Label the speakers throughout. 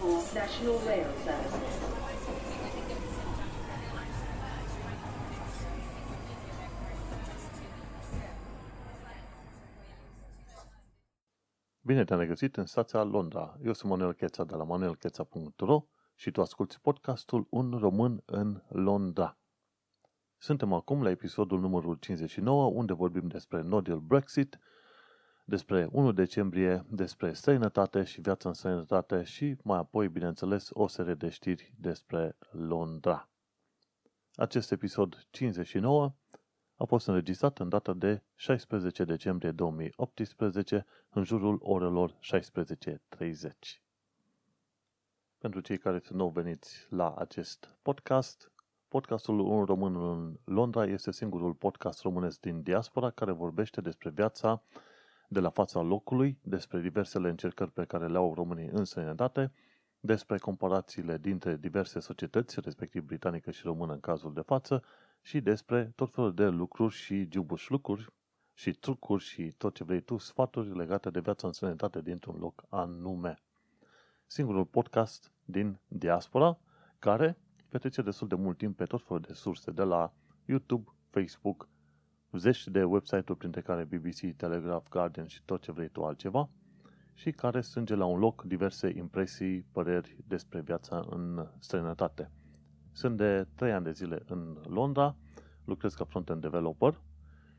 Speaker 1: for National Rail Service.
Speaker 2: Bine te-am regăsit în stația Londra. Eu sunt Manuel Cheța de la manuelcheța.ro și tu asculti podcastul Un român în Londra. Suntem acum la episodul numărul 59, unde vorbim despre no deal Brexit, despre 1 decembrie, despre străinătate și viața în străinătate și mai apoi, bineînțeles, o serie de știri despre Londra. Acest episod 59 a fost înregistrat în data de 16 decembrie 2018 în jurul orelor 16.30. Pentru cei care sunt nou veniți la acest podcast, podcastul Un român în Londra este singurul podcast românesc din diaspora care vorbește despre viața de la fața locului, despre diversele încercări pe care le au românii în sănătate, despre comparațiile dintre diverse societăți, respectiv britanică și română în cazul de față, și despre tot felul de lucruri și giubuș lucruri și trucuri și tot ce vrei tu, sfaturi legate de viața în sănătate dintr-un loc anume. Singurul podcast din diaspora care petrece destul de mult timp pe tot felul de surse, de la YouTube, Facebook, zeci de website-uri printre care BBC, Telegraph, Guardian și tot ce vrei tu altceva și care strânge la un loc diverse impresii, păreri despre viața în străinătate. Sunt de 3 ani de zile în Londra, lucrez ca front-end developer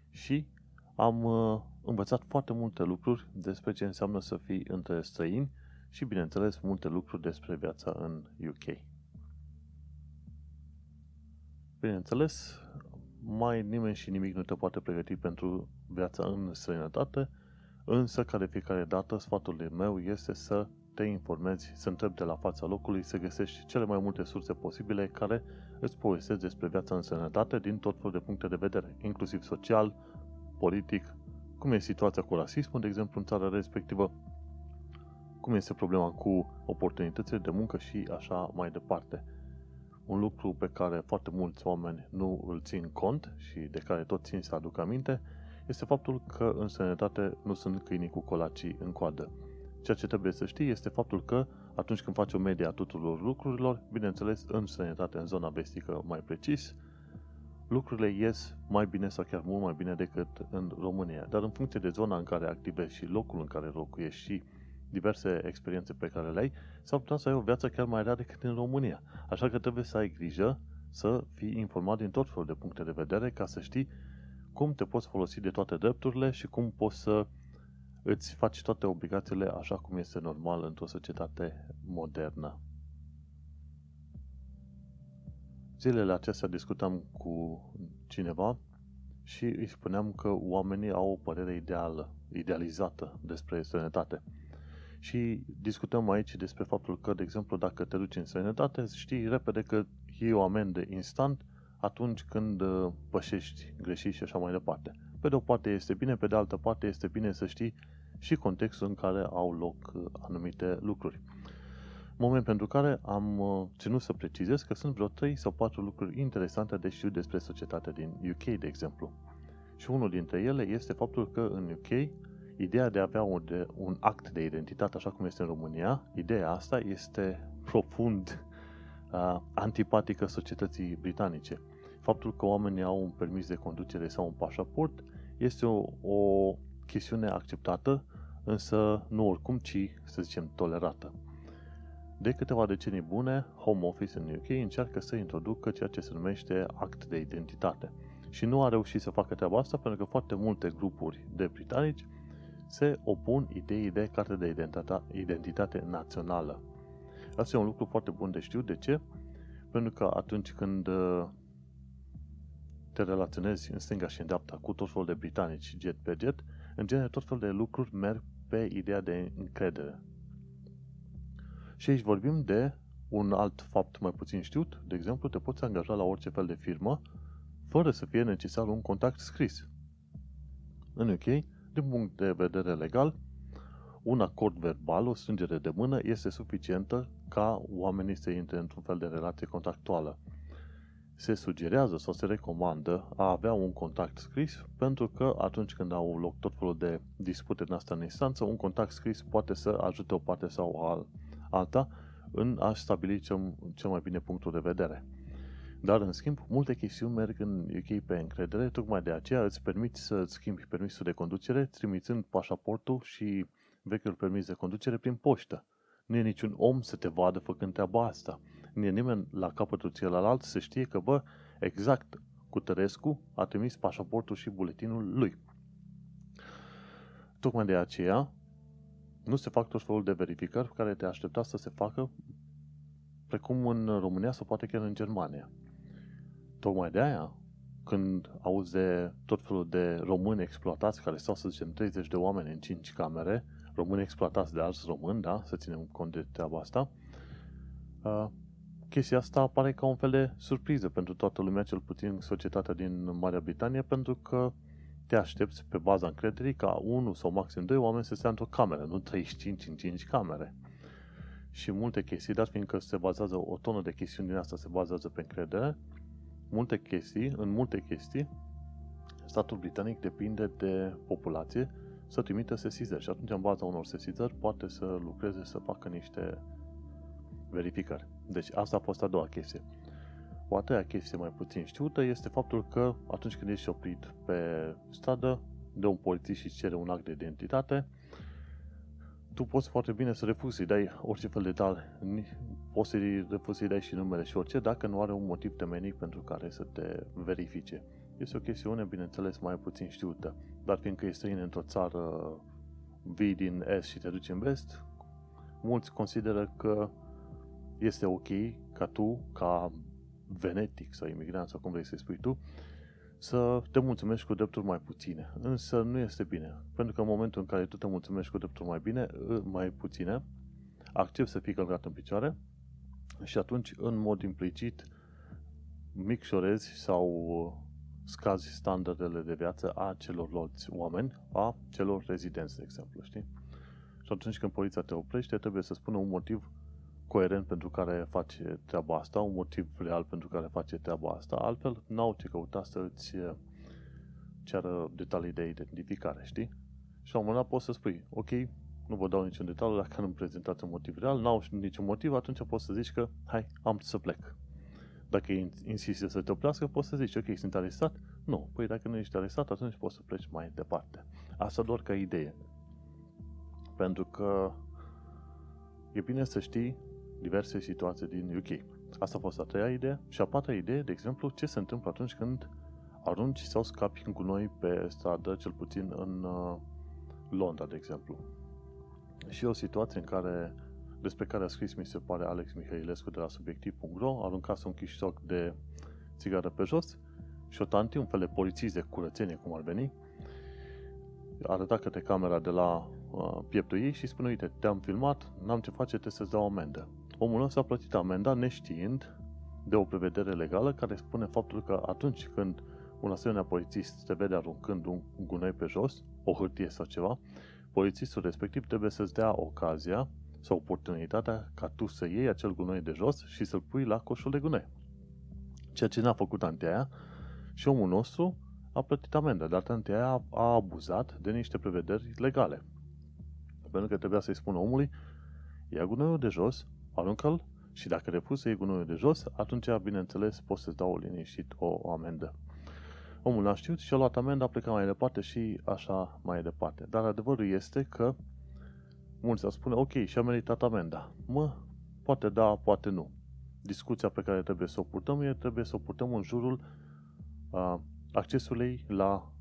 Speaker 2: și am uh, învățat foarte multe lucruri despre ce înseamnă să fii între străini și, bineînțeles, multe lucruri despre viața în UK. Bineînțeles, mai nimeni și nimic nu te poate pregăti pentru viața în străinătate, însă, ca de fiecare dată, sfatul meu este să te informezi, să întrebi de la fața locului, să găsești cele mai multe surse posibile care îți povestesc despre viața în sănătate din tot felul de puncte de vedere, inclusiv social, politic, cum e situația cu rasismul, de exemplu, în țara respectivă, cum este problema cu oportunitățile de muncă și așa mai departe. Un lucru pe care foarte mulți oameni nu îl țin cont și de care tot țin să aduc aminte este faptul că în sănătate nu sunt câinii cu colacii în coadă. Ceea ce trebuie să știi este faptul că atunci când faci o medie a tuturor lucrurilor, bineînțeles în sănătate, în zona vestică mai precis, lucrurile ies mai bine sau chiar mult mai bine decât în România. Dar în funcție de zona în care activezi și locul în care locuiești și diverse experiențe pe care le ai, s-ar putea să ai o viață chiar mai rea decât în România. Așa că trebuie să ai grijă să fii informat din tot felul de puncte de vedere ca să știi cum te poți folosi de toate drepturile și cum poți să îți faci toate obligațiile așa cum este normal într-o societate modernă. Zilele acestea discutam cu cineva și îi spuneam că oamenii au o părere ideală, idealizată despre sănătate. Și discutăm aici despre faptul că, de exemplu, dacă te duci în sănătate, știi repede că iei o amendă instant atunci când uh, pășești greșit și așa mai departe. Pe de o parte este bine, pe de altă parte este bine să știi și contextul în care au loc uh, anumite lucruri. Moment pentru care am uh, ținut să precizez că sunt vreo 3 sau 4 lucruri interesante de știut despre societatea din UK, de exemplu. Și unul dintre ele este faptul că în UK ideea de a avea un, de, un act de identitate, așa cum este în România, ideea asta este profund uh, antipatică societății britanice. Faptul că oamenii au un permis de conducere sau un pașaport este o, o chestiune acceptată, însă nu oricum, ci, să zicem, tolerată. De câteva decenii bune, Home Office în UK încearcă să introducă ceea ce se numește act de identitate. Și nu a reușit să facă treaba asta pentru că foarte multe grupuri de britanici se opun ideii de carte de identitate, identitate națională. Asta e un lucru foarte bun de știu. De ce? Pentru că atunci când uh, te relaționezi în stânga și în dreapta cu tot felul de britanici jet pe jet, în genere tot felul de lucruri merg pe ideea de încredere. Și aici vorbim de un alt fapt mai puțin știut. De exemplu, te poți angaja la orice fel de firmă fără să fie necesar un contact scris. În UK, din punct de vedere legal, un acord verbal, o strângere de mână, este suficientă ca oamenii să intre într-un fel de relație contractuală. Se sugerează sau se recomandă a avea un contact scris pentru că atunci când au loc tot felul de dispute în asta în instanță, un contact scris poate să ajute o parte sau alta în a stabili cel, cel mai bine punctul de vedere. Dar, în schimb, multe chestiuni merg în UK pe încredere, tocmai de aceea îți permiți să îți schimbi permisul de conducere, trimițând pașaportul și vechiul permis de conducere prin poștă. Nu e niciun om să te vadă făcând treaba asta. Nu e nimeni la capătul celălalt să știe că, bă, exact cu Tărescu a trimis pașaportul și buletinul lui. Tocmai de aceea nu se fac tot felul de verificări care te aștepta să se facă precum în România sau poate chiar în Germania. Tocmai de aia, când auzi de tot felul de români exploatați care stau, să zicem, 30 de oameni în 5 camere, români exploatați de alți români, da, să ținem cont de treaba asta, uh, chestia asta apare ca un fel de surpriză pentru toată lumea, cel puțin societatea din Marea Britanie, pentru că te aștepți pe baza încrederii ca unul sau maxim doi oameni să stea într-o cameră, nu 35 în 5 camere. Și multe chestii, dar fiindcă se bazează, o tonă de chestiuni din asta se bazează pe încredere, multe chestii, în multe chestii, statul britanic depinde de populație să trimită sesizări și atunci în baza unor sesizări poate să lucreze, să facă niște verificări. Deci asta a fost a doua chestie. O a treia chestie mai puțin știută este faptul că atunci când ești oprit pe stradă de un polițist și cere un act de identitate, tu poți foarte bine să refuzi să-i dai orice fel de date, poți să-i refuzi să-i dai și numele și orice, dacă nu are un motiv temenic pentru care să te verifice. Este o chestiune, bineînțeles, mai puțin știută, dar fiindcă ești străin într-o țară, vii din Est și te duci în Vest, mulți consideră că este ok ca tu, ca venetic sau imigrant sau cum vrei să spui tu, să te mulțumești cu drepturi mai puține. Însă nu este bine. Pentru că în momentul în care tu te mulțumești cu drepturi mai bine, mai puține, accept să fii călcat în picioare și atunci, în mod implicit, micșorezi sau scazi standardele de viață a celorlalți oameni, a celor rezidenți, de exemplu, știi? Și atunci când poliția te oprește, trebuie să spună un motiv coerent pentru care face treaba asta, un motiv real pentru care face treaba asta, altfel n-au ce căuta să îți eh, ceară detalii de identificare, știi? Și la un moment dat poți să spui, ok, nu vă dau niciun detaliu dacă nu prezentați un motiv real, n-au niciun motiv, atunci poți să zici că, hai, am să plec. Dacă insistă să te oprească, poți să zici, ok, sunt arestat? Nu. Păi dacă nu ești arestat, atunci poți să pleci mai departe. Asta doar ca idee. Pentru că e bine să știi diverse situații din UK. Asta a fost a treia idee. Și a patra idee, de exemplu, ce se întâmplă atunci când arunci sau scapi în gunoi pe stradă, cel puțin în uh, Londra, de exemplu. Și o situație în care, despre care a scris, mi se pare, Alex Mihailescu de la subiectiv.ro, aruncase un chiștoc de țigară pe jos și o tanti, un fel de polițist de curățenie, cum ar veni, arăta către camera de la uh, pieptul ei și spune, uite, te-am filmat, n-am ce face, te să-ți dau amendă. Omul ăsta a plătit amenda neștiind de o prevedere legală care spune faptul că atunci când un asemenea polițist te vede aruncând un gunoi pe jos, o hârtie sau ceva, polițistul respectiv trebuie să-ți dea ocazia sau oportunitatea ca tu să iei acel gunoi de jos și să-l pui la coșul de gunoi. Ceea ce n-a făcut anteaia și omul nostru a plătit amendă, dar anteaia a abuzat de niște prevederi legale. Pentru că trebuia să-i spună omului, ia gunoiul de jos, aruncă-l și dacă refuzi să iei gunoiul de jos, atunci, bineînțeles, poți să-ți dau liniștit o, o amendă. Omul n-a știut și a luat amenda, a plecat mai departe și așa mai departe. Dar adevărul este că mulți au spune, ok, și-a meritat amenda. Mă, poate da, poate nu. Discuția pe care trebuie să o purtăm e trebuie să o purtăm în jurul uh, accesului la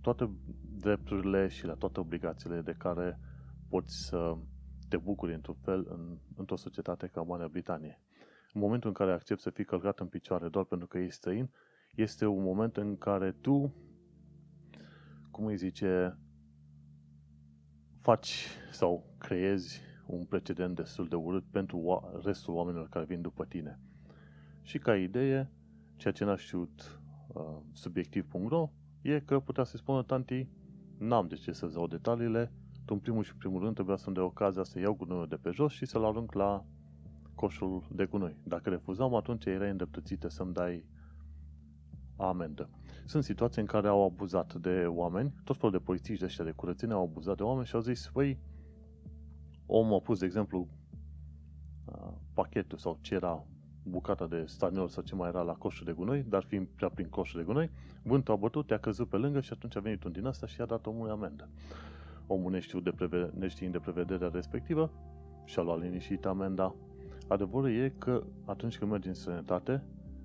Speaker 2: toate drepturile și la toate obligațiile de care poți să te bucuri într-un fel în, într-o societate ca Marea Britanie. În momentul în care accepti să fii călcat în picioare doar pentru că ești străin, este un moment în care tu, cum îi zice, faci sau creezi un precedent destul de urât pentru restul oamenilor care vin după tine. Și ca idee, ceea ce n-a știut uh, subiectiv.ro e că putea să spună tanti, n-am de ce să-ți dau detaliile, în primul și primul rând trebuia să-mi dea ocazia să iau gunoiul de pe jos și să-l arunc la coșul de gunoi. Dacă refuzam, atunci erai îndreptățită să-mi dai amendă. Sunt situații în care au abuzat de oameni, tot felul de polițiști de ăștia de curățenie au abuzat de oameni și au zis, băi, omul a pus, de exemplu, uh, pachetul sau ce era bucata de staniol sau ce mai era la coșul de gunoi, dar fiind prea prin coșul de gunoi, vântul a bătut, te-a căzut pe lângă și atunci a venit un din asta și a dat omului amendă. Omul neștiut de preve- neștiind de prevederea respectivă și-a luat liniștit amenda. Adevărul e că atunci când mergi în sănătate,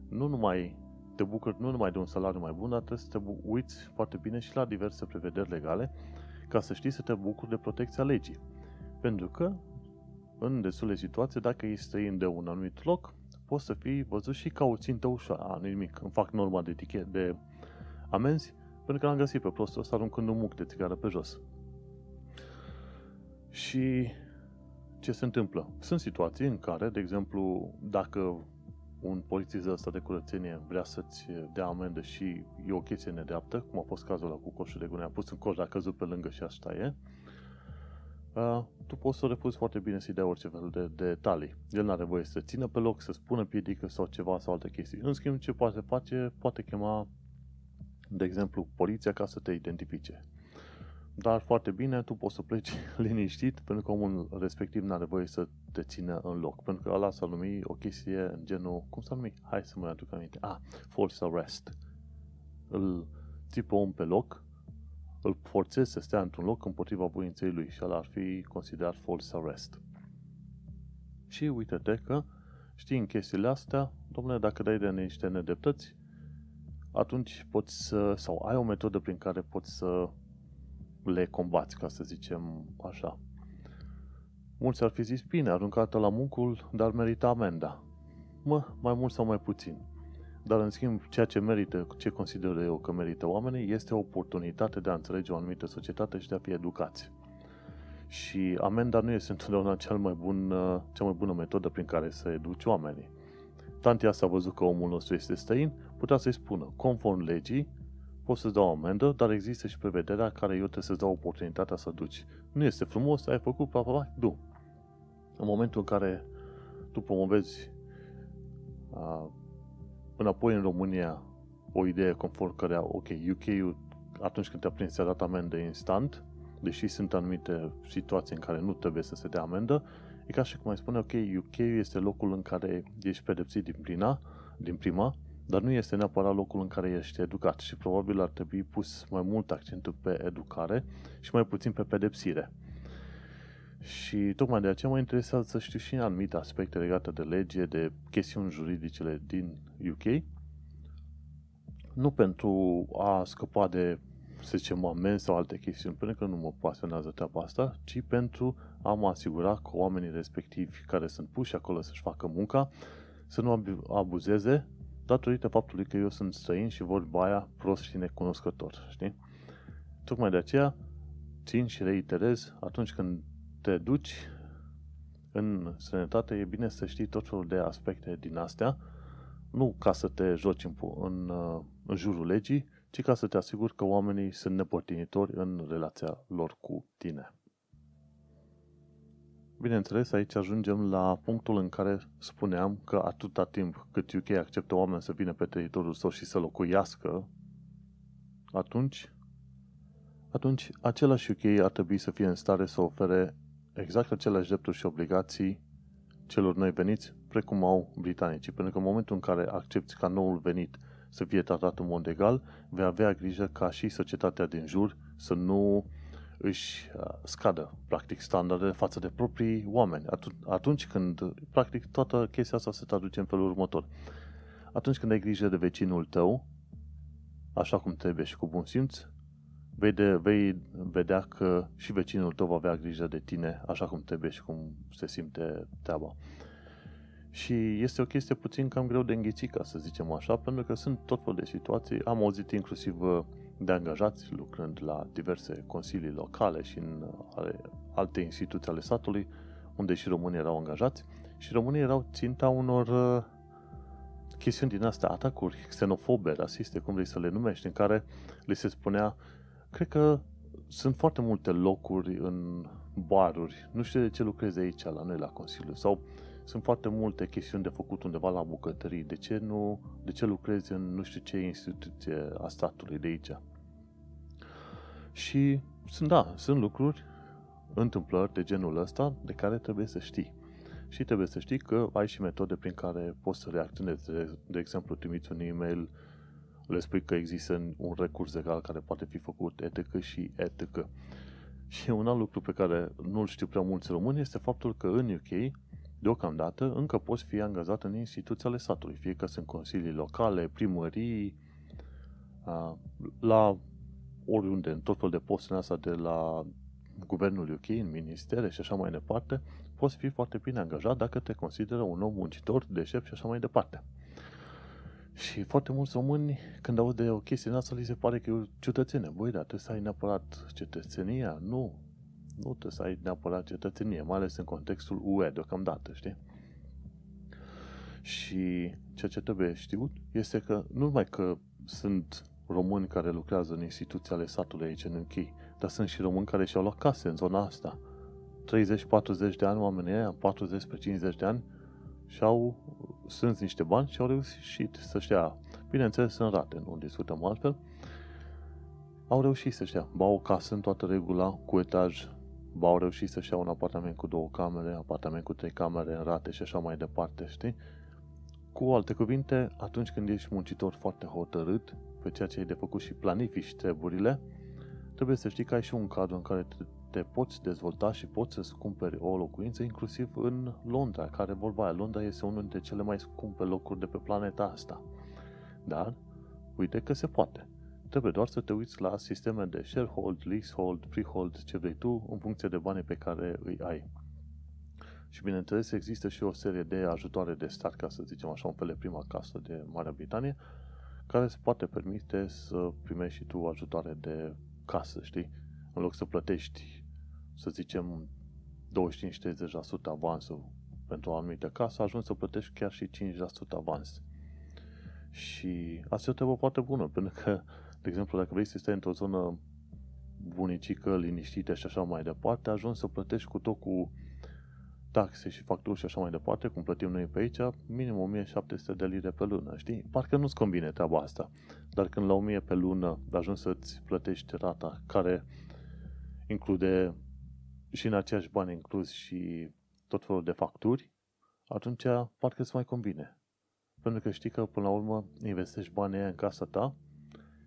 Speaker 2: nu numai te bucuri nu numai de un salariu mai bun, dar trebuie să te uiți foarte bine și la diverse prevederi legale ca să știi să te bucuri de protecția legii. Pentru că, în destule situații, dacă ești străin de un anumit loc, poți să fii văzut și ca o țintă ușoară. A, nimic, îmi fac norma de, tichet, de amenzi, pentru că l-am găsit pe prostul ăsta aruncând un muc de țigară pe jos. Și ce se întâmplă? Sunt situații în care, de exemplu, dacă un polițist ăsta de curățenie vrea să-ți dea amendă și e o chestie nedreaptă, cum a fost cazul ăla cu coșul de gunoi, a pus în coș, a căzut pe lângă și asta e, uh, tu poți să refuzi foarte bine să-i dea orice fel de, de detalii. El nu are voie să țină pe loc, să spună piedică sau ceva sau alte chestii. În schimb, ce poate face, poate chema, de exemplu, poliția ca să te identifice. Dar foarte bine, tu poți să pleci liniștit, pentru că omul respectiv nu are voie să te țină în loc. Pentru că ăla s-a numit o chestie în genul, cum s-a numit? Hai să mă aduc aminte. Ah, false arrest. Îl ții pe om pe loc, îl forțezi să stea într-un loc împotriva voinței lui și ăla ar fi considerat false arrest. Și uite-te că știi în chestiile astea, domnule, dacă dai de niște nedreptăți, atunci poți să, sau ai o metodă prin care poți să le combați, ca să zicem așa. Mulți ar fi zis, bine, aruncată la muncul, dar merita amenda. Mă, mai mult sau mai puțin. Dar, în schimb, ceea ce merită, ce consider eu că merită oamenii, este o oportunitate de a înțelege o anumită societate și de a fi educați. Și amenda nu este întotdeauna cel mai bun, cea mai bună metodă prin care să educi oamenii. Tantia s-a văzut că omul nostru este străin, putea să-i spună, conform legii, poți să-ți dau o amendă, dar există și prevederea care eu trebuie să-ți dau oportunitatea să duci. Nu este frumos, ai făcut, pa, pa, pa, du. În momentul în care tu promovezi uh, înapoi în România o idee conform care, ok, UK-ul atunci când te-a prins ți-a dat amendă instant, deși sunt anumite situații în care nu trebuie să se dea amendă, e ca și cum ai spune, ok, UK este locul în care ești pedepsit din prima, din prima dar nu este neapărat locul în care ești educat și probabil ar trebui pus mai mult accentul pe educare și mai puțin pe pedepsire. Și tocmai de aceea mă interesează să știu și anumite aspecte legate de lege, de chestiuni juridicele din UK, nu pentru a scăpa de, să zicem, amenzi sau alte chestiuni, pentru că nu mă pasionează treaba asta, ci pentru a mă asigura că oamenii respectivi care sunt puși acolo să-și facă munca, să nu abuzeze datorită faptului că eu sunt străin și vorba aia prost și necunoscător, știi? Tocmai de aceea țin și reiterez, atunci când te duci în sănătate, e bine să știi tot felul de aspecte din astea, nu ca să te joci în, în, în jurul legii, ci ca să te asiguri că oamenii sunt nepărtinitori în relația lor cu tine. Bineînțeles, aici ajungem la punctul în care spuneam că atâta timp cât UK acceptă oameni să vină pe teritoriul său și să locuiască, atunci, atunci același UK ar trebui să fie în stare să ofere exact aceleași drepturi și obligații celor noi veniți, precum au britanicii. Pentru că în momentul în care accepti ca noul venit să fie tratat în mod egal, vei avea grijă ca și societatea din jur să nu își uh, scadă, practic, standardele față de proprii oameni. Atunci când, practic, toată chestia asta se traduce în felul următor. Atunci când ai grijă de vecinul tău, așa cum trebuie și cu bun simț, vei, de, vei vedea că și vecinul tău va avea grijă de tine așa cum trebuie și cum se simte treaba. Și este o chestie puțin cam greu de înghițit, ca să zicem așa, pentru că sunt tot fel de situații. Am auzit inclusiv uh, de angajați lucrând la diverse consilii locale și în alte instituții ale statului, unde și românii erau angajați. Și românii erau ținta unor uh, chestiuni din astea, atacuri xenofobe, rasiste, cum vrei să le numești, în care li se spunea, cred că sunt foarte multe locuri în baruri, nu știu de ce lucrezi aici la noi la Consiliu, sau sunt foarte multe chestiuni de făcut undeva la bucătării, de ce nu, de ce lucrezi în nu știu ce instituție a statului de aici. Și sunt, da, sunt lucruri, întâmplări de genul ăsta de care trebuie să știi. Și trebuie să știi că ai și metode prin care poți să reacționezi. De, de exemplu, trimiți un e-mail, le spui că există un recurs legal care poate fi făcut etc. și etc. Și un alt lucru pe care nu-l știu prea mulți români este faptul că în UK, deocamdată, încă poți fi angajat în instituții ale statului, fie că sunt consilii locale, primării, la oriunde, în tot fel de posturi astea de la guvernul UK, în ministere și așa mai departe, poți fi foarte bine angajat dacă te consideră un om muncitor, deșept și așa mai departe. Și foarte mulți români, când aud de o chestie în asta, li se pare că e o ciudățenie. Băi, dar trebuie să ai neapărat cetățenia? Nu. Nu trebuie să ai neapărat cetățenie, mai ales în contextul UE deocamdată, știi? Și ceea ce trebuie știut este că nu numai că sunt români care lucrează în instituții ale satului aici în UK, dar sunt și români care și-au luat case în zona asta. 30-40 de ani, oamenii ăia, 40 pe 50 de ani, și-au strâns niște bani și au reușit să-și ia, bineînțeles, în rate, nu discutăm altfel, au reușit să-și ia, ba o casă în toată regula, cu etaj, ba au reușit să-și ia un apartament cu două camere, apartament cu trei camere în rate și așa mai departe, știi? Cu alte cuvinte, atunci când ești muncitor foarte hotărât pe ceea ce ai de făcut și planifici treburile, trebuie să știi că ai și un cadru în care te, te poți dezvolta și poți să-ți cumperi o locuință, inclusiv în Londra, care vorba aia, Londra este unul dintre cele mai scumpe locuri de pe planeta asta. Dar, uite că se poate. Trebuie doar să te uiți la sisteme de sharehold, leasehold, freehold, ce vrei tu, în funcție de banii pe care îi ai. Și bineînțeles există și o serie de ajutoare de stat, ca să zicem așa, un fel de prima casă de Marea Britanie, care îți poate permite să primești și tu ajutoare de casă, știi? În loc să plătești, să zicem, 25-30% avansul pentru o anumită casă, ajungi să plătești chiar și 5% avans. Și asta e o treabă foarte bună, pentru că, de exemplu, dacă vrei să stai într-o zonă bunicică, liniștită și așa mai departe, ajungi să plătești cu tot cu taxe și facturi și așa mai departe, cum plătim noi pe aici, minim 1700 de lire pe lună, știi? Parcă nu-ți convine treaba asta. Dar când la 1000 pe lună ajungi să-ți plătești rata, care include și în aceiași bani inclus și tot felul de facturi, atunci parcă îți mai convine. Pentru că știi că până la urmă investești banii în casa ta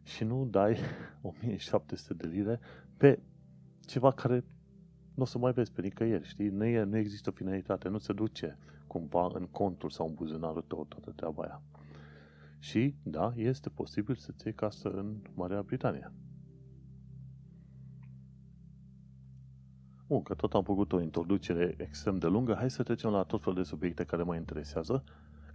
Speaker 2: și nu dai 1700 de lire pe ceva care nu o să mai vezi pe nicăieri, știi? Nu, e, nu există o finalitate, nu se duce cumva în contul sau în buzunarul tău toată treaba aia. Și, da, este posibil să-ți iei casă în Marea Britanie. Bun, că tot am făcut o introducere extrem de lungă, hai să trecem la tot felul de subiecte care mă interesează,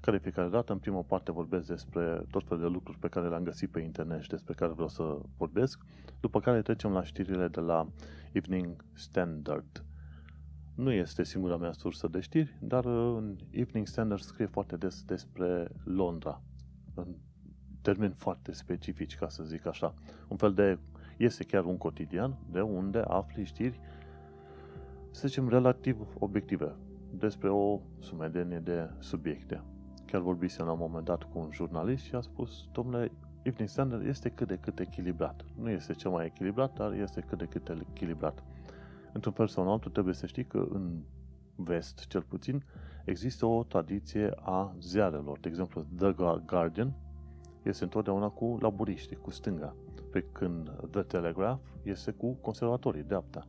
Speaker 2: care fiecare dată, în prima parte, vorbesc despre tot felul de lucruri pe care le-am găsit pe internet și despre care vreau să vorbesc, după care trecem la știrile de la Evening Standard. Nu este singura mea sursă de știri, dar în Evening Standard scrie foarte des despre Londra, în termeni foarte specifici, ca să zic așa. Un fel de, este chiar un cotidian de unde afli știri, să zicem, relativ obiective despre o sumedenie de subiecte. Chiar vorbisem la un moment dat cu un jurnalist și a spus, domnule, Evening Standard este cât de cât echilibrat. Nu este cel mai echilibrat, dar este cât de cât echilibrat. Într-un fel sau în altul trebuie să știi că în vest, cel puțin, există o tradiție a ziarelor. De exemplu, The Guardian este întotdeauna cu laburiști, cu stânga, pe când The Telegraph este cu conservatorii, dreapta.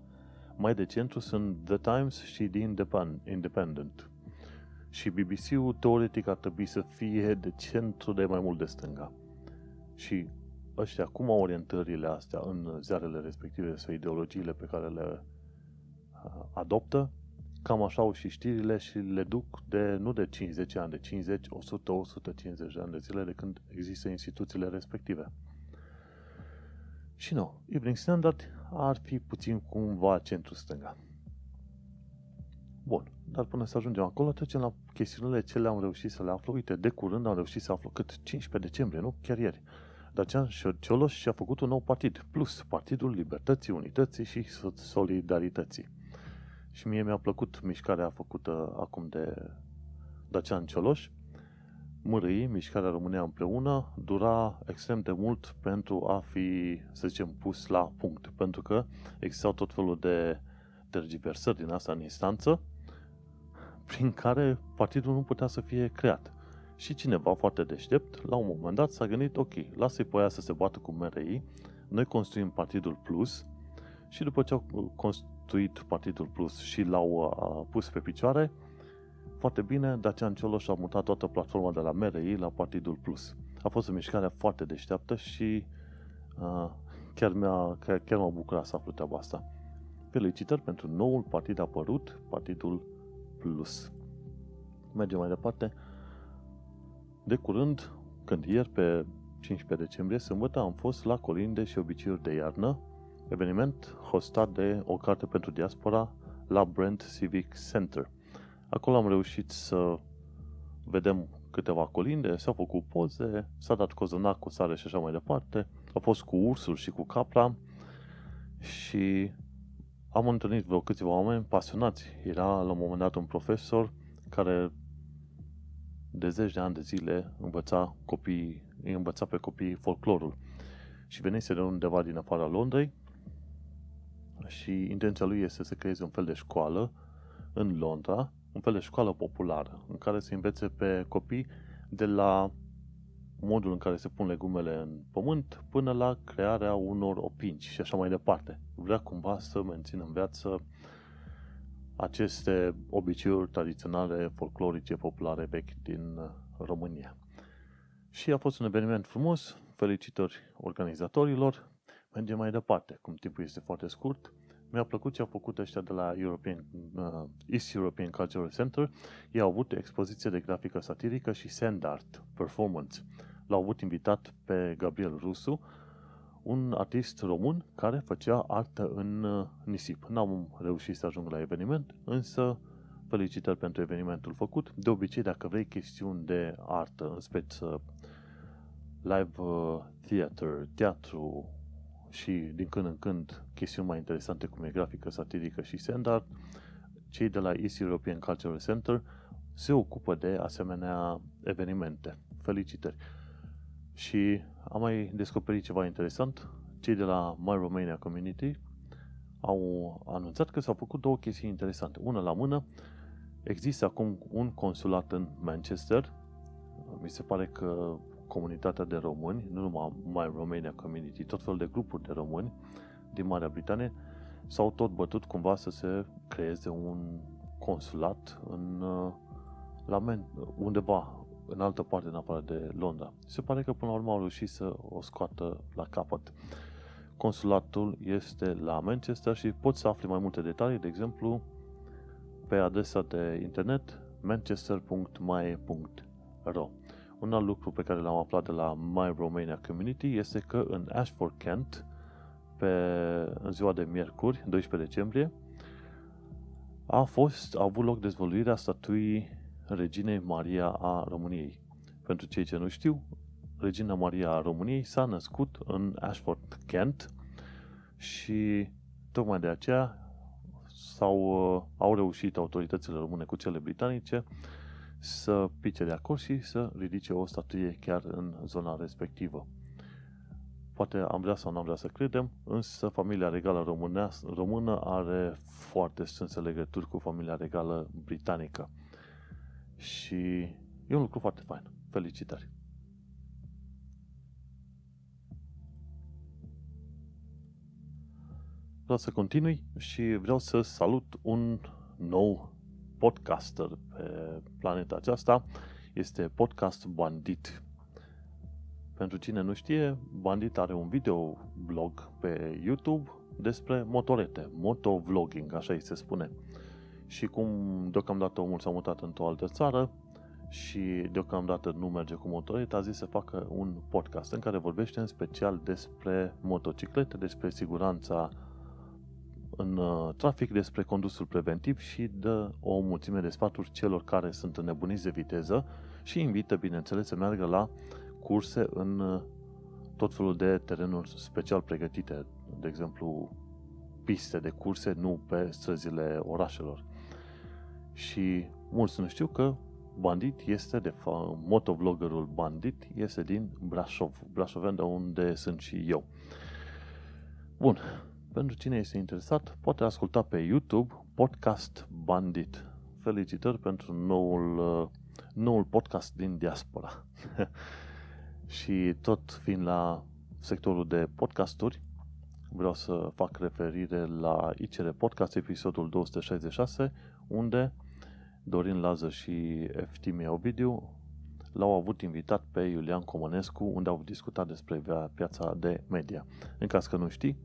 Speaker 2: Mai de centru sunt The Times și The Independent. Și BBC-ul teoretic ar trebui să fie de centru de mai mult de stânga. Și ăștia, cum au orientările astea în ziarele respective sau ideologiile pe care le uh, adoptă, cam așa au și știrile și le duc de, nu de 50 ani, de 50, 100, 150 de ani de zile de când există instituțiile respective. Și nu, Evening Standard ar fi puțin cumva centru stânga. Bun, dar până să ajungem acolo, trecem la chestiunile ce le-am reușit să le aflu. Uite, de curând am reușit să aflu cât 15 decembrie, nu? Chiar ieri. Dacian Cioloș și-a făcut un nou partid, plus Partidul Libertății, Unității și Solidarității. Și mie mi-a plăcut mișcarea făcută acum de Dacian Cioloș. Mărâi, mișcarea România împreună, dura extrem de mult pentru a fi, să zicem, pus la punct. Pentru că existau tot felul de tergiversări din asta în instanță, prin care partidul nu putea să fie creat. Și cineva foarte deștept, la un moment dat, s-a gândit, ok, lasă-i pe aia să se bată cu MRI, noi construim Partidul Plus și după ce au construit Partidul Plus și l-au uh, pus pe picioare, foarte bine, Dacian Cioloș a mutat toată platforma de la MRI la Partidul Plus. A fost o mișcare foarte deșteaptă și uh, chiar, mi-a, chiar, chiar m-a bucurat să aflu treaba asta. Felicitări pentru noul partid apărut, Partidul Plus. Mergem mai departe. De curând, când ieri pe 15 decembrie, sâmbătă, am fost la Colinde și obiceiuri de iarnă, eveniment hostat de o carte pentru diaspora la Brent Civic Center. Acolo am reușit să vedem câteva colinde, s-au făcut poze, s-a dat cozonac cu sare și așa mai departe, a fost cu ursul și cu capra și am întâlnit vreo câțiva oameni pasionați. Era la un moment dat un profesor care de zeci de ani de zile învăța copii, îi învăța pe copii folclorul. Și venise de undeva din afara Londrei și intenția lui este să creeze un fel de școală în Londra, un fel de școală populară, în care să învețe pe copii de la modul în care se pun legumele în pământ până la crearea unor opinci și așa mai departe. Vrea cumva să mențină în viață aceste obiceiuri tradiționale, folclorice, populare vechi din România. Și a fost un eveniment frumos, felicitări organizatorilor. Mergem mai departe, cum timpul este foarte scurt. Mi-a plăcut ce au făcut ăștia de la European, uh, East European Cultural Center. Ei au avut expoziție de grafică satirică și sand art performance. L-au avut invitat pe Gabriel Rusu, un artist român care făcea artă în uh, nisip. N-am reușit să ajung la eveniment, însă felicitări pentru evenimentul făcut. De obicei, dacă vrei chestiuni de artă, în speță live uh, theater, teatru și din când în când chestiuni mai interesante cum e grafică, satirică și sand art, cei de la East European Cultural Center se ocupă de asemenea evenimente. Felicitări! Și am mai descoperit ceva interesant. Cei de la My Romania Community au anunțat că s-au făcut două chestii interesante. Una la mână, există acum un consulat în Manchester. Mi se pare că comunitatea de români, nu numai My Romania Community, tot fel de grupuri de români din Marea Britanie, s-au tot bătut cumva să se creeze un consulat în, la Men- undeva în altă parte în afară de Londra. Se pare că până la urmă au reușit să o scoată la capăt. Consulatul este la Manchester și poți să afli mai multe detalii, de exemplu, pe adresa de internet manchester.my.ro Un alt lucru pe care l-am aflat de la My Romania Community este că în Ashford, Kent, pe, în ziua de miercuri, 12 decembrie, a fost, a avut loc dezvăluirea statuii Reginei Maria a României. Pentru cei ce nu știu, Regina Maria a României s-a născut în Ashford, Kent și tocmai de aceea sau au reușit autoritățile române cu cele britanice să pice de acord și să ridice o statuie chiar în zona respectivă. Poate am vrea sau nu am vrea să credem, însă familia regală română are foarte strânse legături cu familia regală britanică. Și e un lucru foarte fain. Felicitări! Vreau să continui și vreau să salut un nou podcaster pe planeta aceasta. Este Podcast Bandit. Pentru cine nu știe, Bandit are un video blog pe YouTube despre motorete, motovlogging, așa îi se spune și cum deocamdată omul s-a mutat într-o altă țară și deocamdată nu merge cu motoret, a zis să facă un podcast în care vorbește în special despre motociclete, despre siguranța în uh, trafic, despre condusul preventiv și dă o mulțime de sfaturi celor care sunt înnebuniți de viteză și invită, bineînțeles, să meargă la curse în uh, tot felul de terenuri special pregătite, de exemplu piste de curse, nu pe străzile orașelor. Și mulți nu știu că Bandit este, de fapt, motovloggerul Bandit este din Brașov, Brașoven, de unde sunt și eu. Bun, pentru cine este interesat, poate asculta pe YouTube podcast Bandit. felicitări pentru noul, uh, noul podcast din diaspora. și tot fiind la sectorul de podcasturi, vreau să fac referire la ICR Podcast, episodul 266, unde Dorin Lază și Eftimia Ovidiu l-au avut invitat pe Iulian Comănescu, unde au discutat despre piața de media. În caz că nu știi,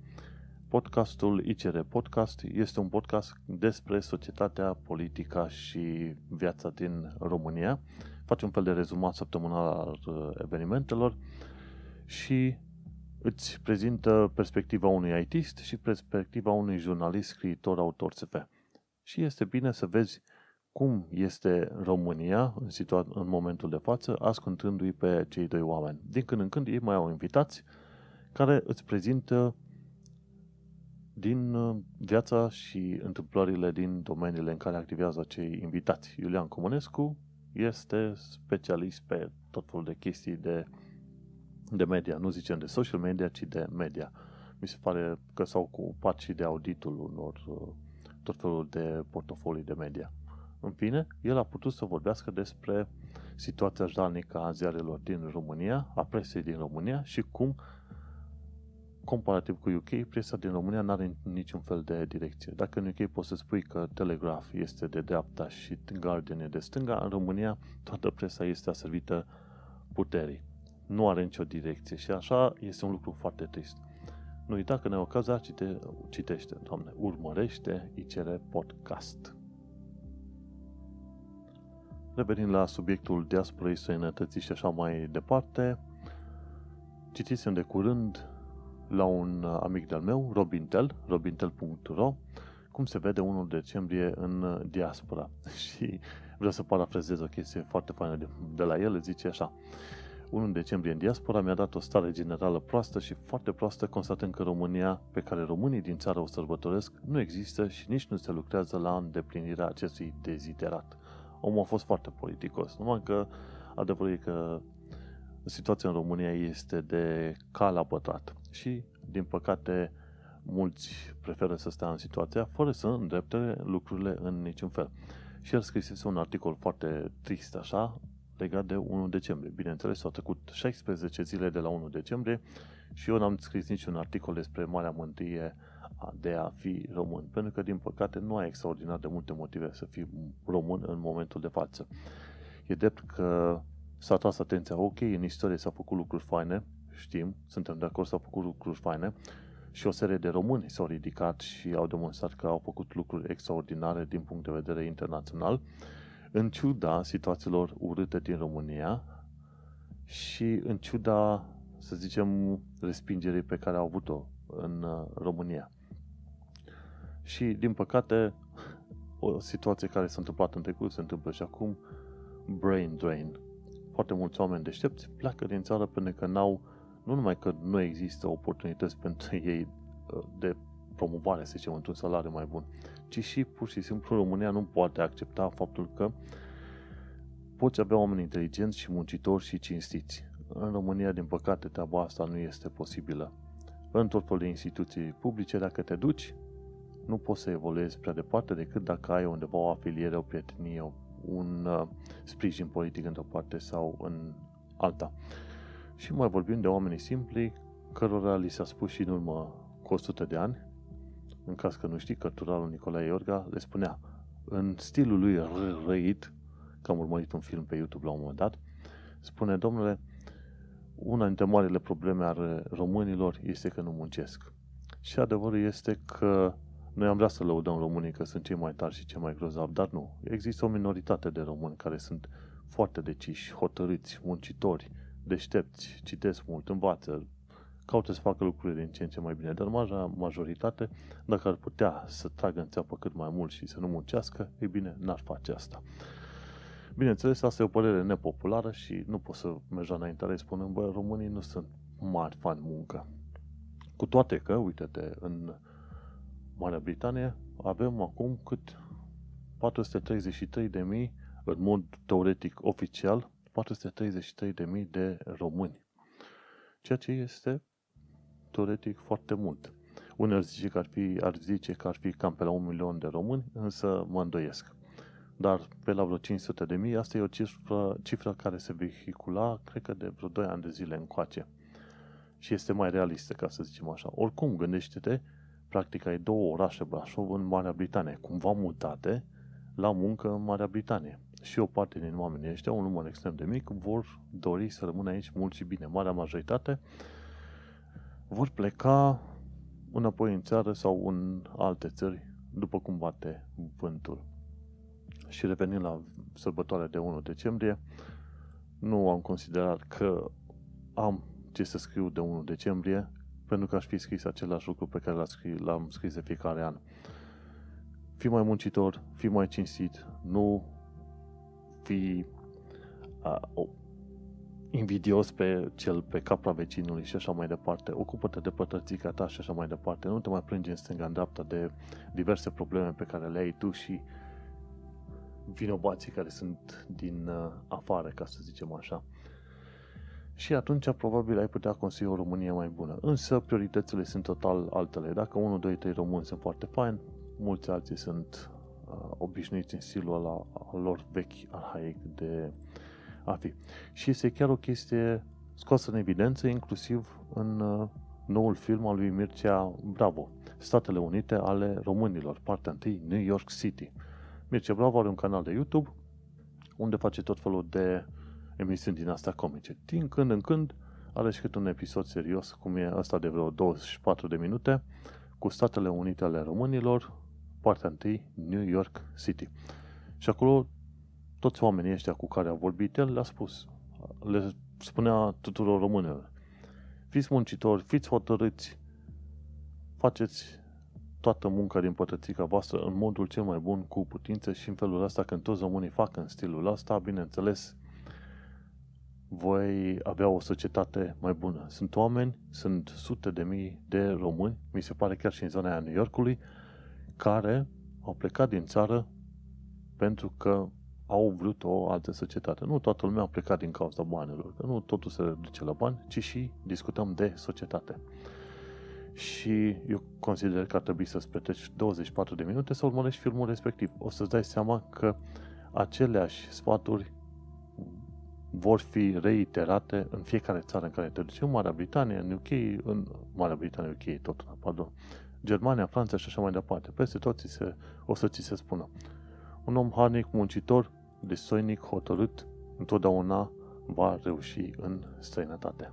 Speaker 2: podcastul ICR Podcast este un podcast despre societatea, politica și viața din România. Face un fel de rezumat săptămânal al uh, evenimentelor și îți prezintă perspectiva unui ITist și perspectiva unui jurnalist, scriitor, autor SF. Și este bine să vezi cum este România în, situa- în momentul de față, ascultându-i pe cei doi oameni. Din când în când ei mai au invitați care îți prezintă din uh, viața și întâmplările din domeniile în care activează cei invitați. Iulian Comunescu este specialist pe tot felul de chestii de, de media, nu zicem de social media, ci de media. Mi se pare că s-au ocupat și de auditul unor uh, tot felul de portofolii de media. În fine, el a putut să vorbească despre situația jalnică a ziarelor din România, a presei din România și cum, comparativ cu UK, presa din România nu are niciun fel de direcție. Dacă în UK poți să spui că Telegraph este de dreapta și Guardian e de stânga, în România toată presa este aservită puterii. Nu are nicio direcție și așa este un lucru foarte trist. Nu uita că ne ocazia cite, citește, doamne, urmărește ICR Podcast. Revenind la subiectul diasporei străinătății și așa mai departe, citisem de curând la un amic de-al meu, Robintel, robintel.ro, cum se vede 1 decembrie în diaspora. Și vreau să parafrazez o chestie foarte faină de, de la el, zice așa. 1 decembrie în diaspora mi-a dat o stare generală proastă și foarte proastă, constatând că România, pe care românii din țară o sărbătoresc, nu există și nici nu se lucrează la îndeplinirea acestui deziderat omul a fost foarte politicos. Numai că adevărul e că situația în România este de cal la pătrat. Și, din păcate, mulți preferă să stea în situația fără să îndrepte lucrurile în niciun fel. Și el scrisese un articol foarte trist, așa, legat de 1 decembrie. Bineînțeles, au trecut 16 zile de la 1 decembrie și eu n-am scris niciun articol despre Marea Mântuie de a fi român. Pentru că, din păcate, nu ai extraordinar de multe motive să fii român în momentul de față. E drept că s-a tras atenția, ok, în istorie s-au făcut lucruri faine, știm, suntem de acord, s-au făcut lucruri faine și o serie de români s-au ridicat și au demonstrat că au făcut lucruri extraordinare din punct de vedere internațional, în ciuda situațiilor urâte din România și în ciuda, să zicem, respingerii pe care au avut-o în uh, România. Și, din păcate, o situație care s-a întâmplat în trecut se întâmplă și acum, brain drain. Foarte mulți oameni deștepți pleacă din țară pentru că n-au, nu numai că nu există oportunități pentru ei uh, de promovare, să zicem, într-un salariu mai bun, ci și pur și simplu România nu poate accepta faptul că poți avea oameni inteligenți și muncitori și cinstiți. În România, din păcate, treaba asta nu este posibilă. În tot felul de instituții publice, dacă te duci, nu poți să evoluezi prea departe decât dacă ai undeva o afiliere, o prietenie, un uh, sprijin politic într-o parte sau în alta. Și mai vorbim de oamenii simpli, cărora li s-a spus și în urmă cu 100 de ani, în caz că nu știi, cărturalul Nicolae Iorga le spunea, în stilul lui răit, că am urmărit un film pe YouTube la un moment dat, spune, domnule, una dintre marile probleme ale românilor este că nu muncesc. Și adevărul este că noi am vrea să lăudăm românii că sunt cei mai tari și cei mai grozavi, dar nu. Există o minoritate de români care sunt foarte deciși, hotărâți, muncitori, deștepți, citesc mult, învață, caută să facă lucrurile din ce în ce mai bine, dar maja majoritate, dacă ar putea să tragă în țeapă cât mai mult și să nu muncească, e bine, n-ar face asta. Bineînțeles, asta e o părere nepopulară și nu pot să merg înainte spunând, bă, românii nu sunt mari fani muncă. Cu toate că, uite-te, în Marea Britanie avem acum cât 433.000, în mod teoretic oficial, 433.000 de români. Ceea ce este teoretic foarte mult. Unii ar zice că ar, fi, ar zice că ar fi cam pe la un milion de români, însă mă îndoiesc. dar pe la vreo 500 de mii, asta e o cifră, cifră care se vehicula, cred că de vreo 2 ani de zile încoace. Și este mai realistă, ca să zicem așa. Oricum, gândește-te, practic ai două orașe Brașov în Marea Britanie, cumva mutate la muncă în Marea Britanie. Și o parte din oamenii ăștia, un număr extrem de mic, vor dori să rămână aici mult și bine. Marea majoritate vor pleca înapoi în țară sau în alte țări, după cum bate vântul. Și revenind la sărbătoarea de 1 decembrie, nu am considerat că am ce să scriu de 1 decembrie, pentru că aș fi scris același lucru pe care l-am scris, l-am scris de fiecare an. Fii mai muncitor, fii mai cinstit, nu fi uh, invidios pe cel pe capra vecinului și așa mai departe. Ocupă-te de pătrățica ta și așa mai departe. Nu te mai plânge în stânga, în dreapta de diverse probleme pe care le ai tu și vinovații care sunt din uh, afară, ca să zicem așa. Și atunci probabil ai putea construi o Românie mai bună. Însă prioritățile sunt total altele. Dacă 1, 2, 3 români sunt foarte fain, mulți alții sunt uh, obișnuiți în stilul ăla al lor vechi, arhaic de a fi. Și este chiar o chestie scoasă în evidență, inclusiv în uh, noul film al lui Mircea Bravo, Statele Unite ale Românilor, partea 1, New York City. Mircea Bravo are un canal de YouTube unde face tot felul de emisiuni din astea comice. Din când în când are și cât un episod serios, cum e ăsta de vreo 24 de minute, cu Statele Unite ale Românilor, partea 1, New York City. Și acolo toți oamenii ăștia cu care a vorbit el le-a spus, le spunea tuturor românilor, fiți muncitori, fiți hotărâți, faceți toată munca din pătrățica voastră în modul cel mai bun cu putință și în felul ăsta când toți românii fac în stilul ăsta, bineînțeles, voi avea o societate mai bună. Sunt oameni, sunt sute de mii de români, mi se pare chiar și în zona aia New Yorkului, care au plecat din țară pentru că au vrut o altă societate. Nu toată lumea a plecat din cauza banilor, că nu totul se reduce la bani, ci și discutăm de societate. Și eu consider că ar trebui să-ți petreci 24 de minute să urmărești filmul respectiv. O să-ți dai seama că aceleași sfaturi vor fi reiterate în fiecare țară în care te duci. În Marea Britanie, în UK, în Marea Britanie, UK, tot, pardon, Germania, Franța și așa mai departe. Peste tot ți se, o să ți se spună. Un om harnic, muncitor, destoinic, hotărât, întotdeauna va reuși în străinătate.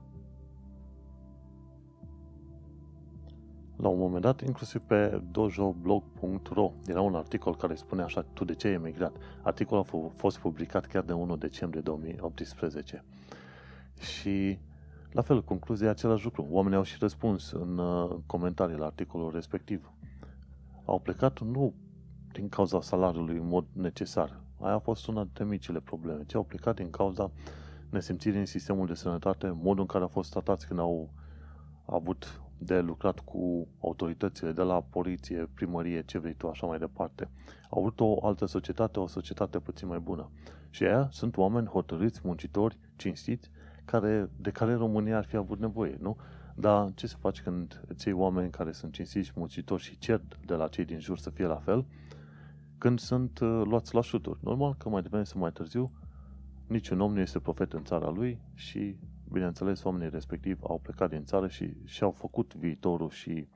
Speaker 2: La un moment dat, inclusiv pe dojoblog.ro, era un articol care spune așa, tu de ce ai emigrat? Articolul a fost publicat chiar de 1 decembrie 2018. Și, la fel, concluzia e același lucru. Oamenii au și răspuns în uh, comentarii la articolul respectiv. Au plecat nu din cauza salariului în mod necesar. Aia a fost una dintre micile probleme. Ce au plecat din cauza nesimțirii în sistemul de sănătate, modul în care au fost tratați când au avut de lucrat cu autoritățile de la poliție, primărie, ce vrei tu, așa mai departe. Au avut o altă societate, o societate puțin mai bună. Și aia sunt oameni hotărâți, muncitori, cinstiți, care, de care România ar fi avut nevoie, nu? Dar ce să faci când îți iei oameni care sunt cinstiți, muncitori și cer de la cei din jur să fie la fel, când sunt uh, luați la șuturi? Normal că mai devreme sau mai târziu, niciun om nu este profet în țara lui și bineînțeles, oamenii respectiv au plecat din țară și și-au făcut viitorul și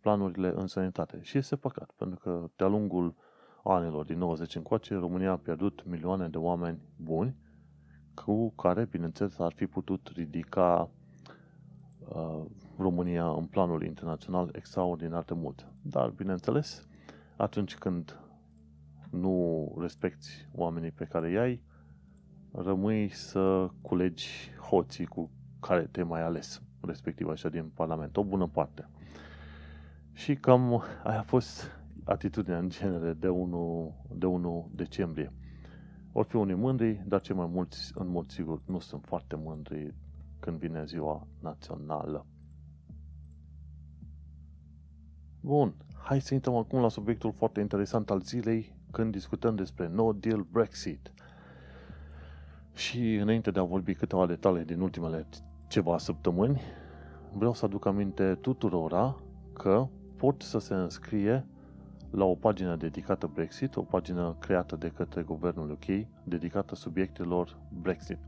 Speaker 2: planurile în sănătate. Și este păcat, pentru că de-a lungul anilor din 90 încoace, România a pierdut milioane de oameni buni cu care, bineînțeles, ar fi putut ridica uh, România în planul internațional extraordinar de mult. Dar, bineînțeles, atunci când nu respecti oamenii pe care îi ai, rămâi să culegi hoții cu care te mai ales, respectiv așa din Parlament, o bună parte. Și cam aia a fost atitudinea în genere de 1, de 1 decembrie. Or fi unii mândri, dar cei mai mulți, în mod sigur, nu sunt foarte mândri când vine ziua națională. Bun, hai să intrăm acum la subiectul foarte interesant al zilei, când discutăm despre No Deal Brexit. Și înainte de a vorbi câteva detalii din ultimele ceva săptămâni, vreau să aduc aminte tuturora că pot să se înscrie la o pagină dedicată Brexit, o pagină creată de către guvernul UK, dedicată subiectelor Brexit.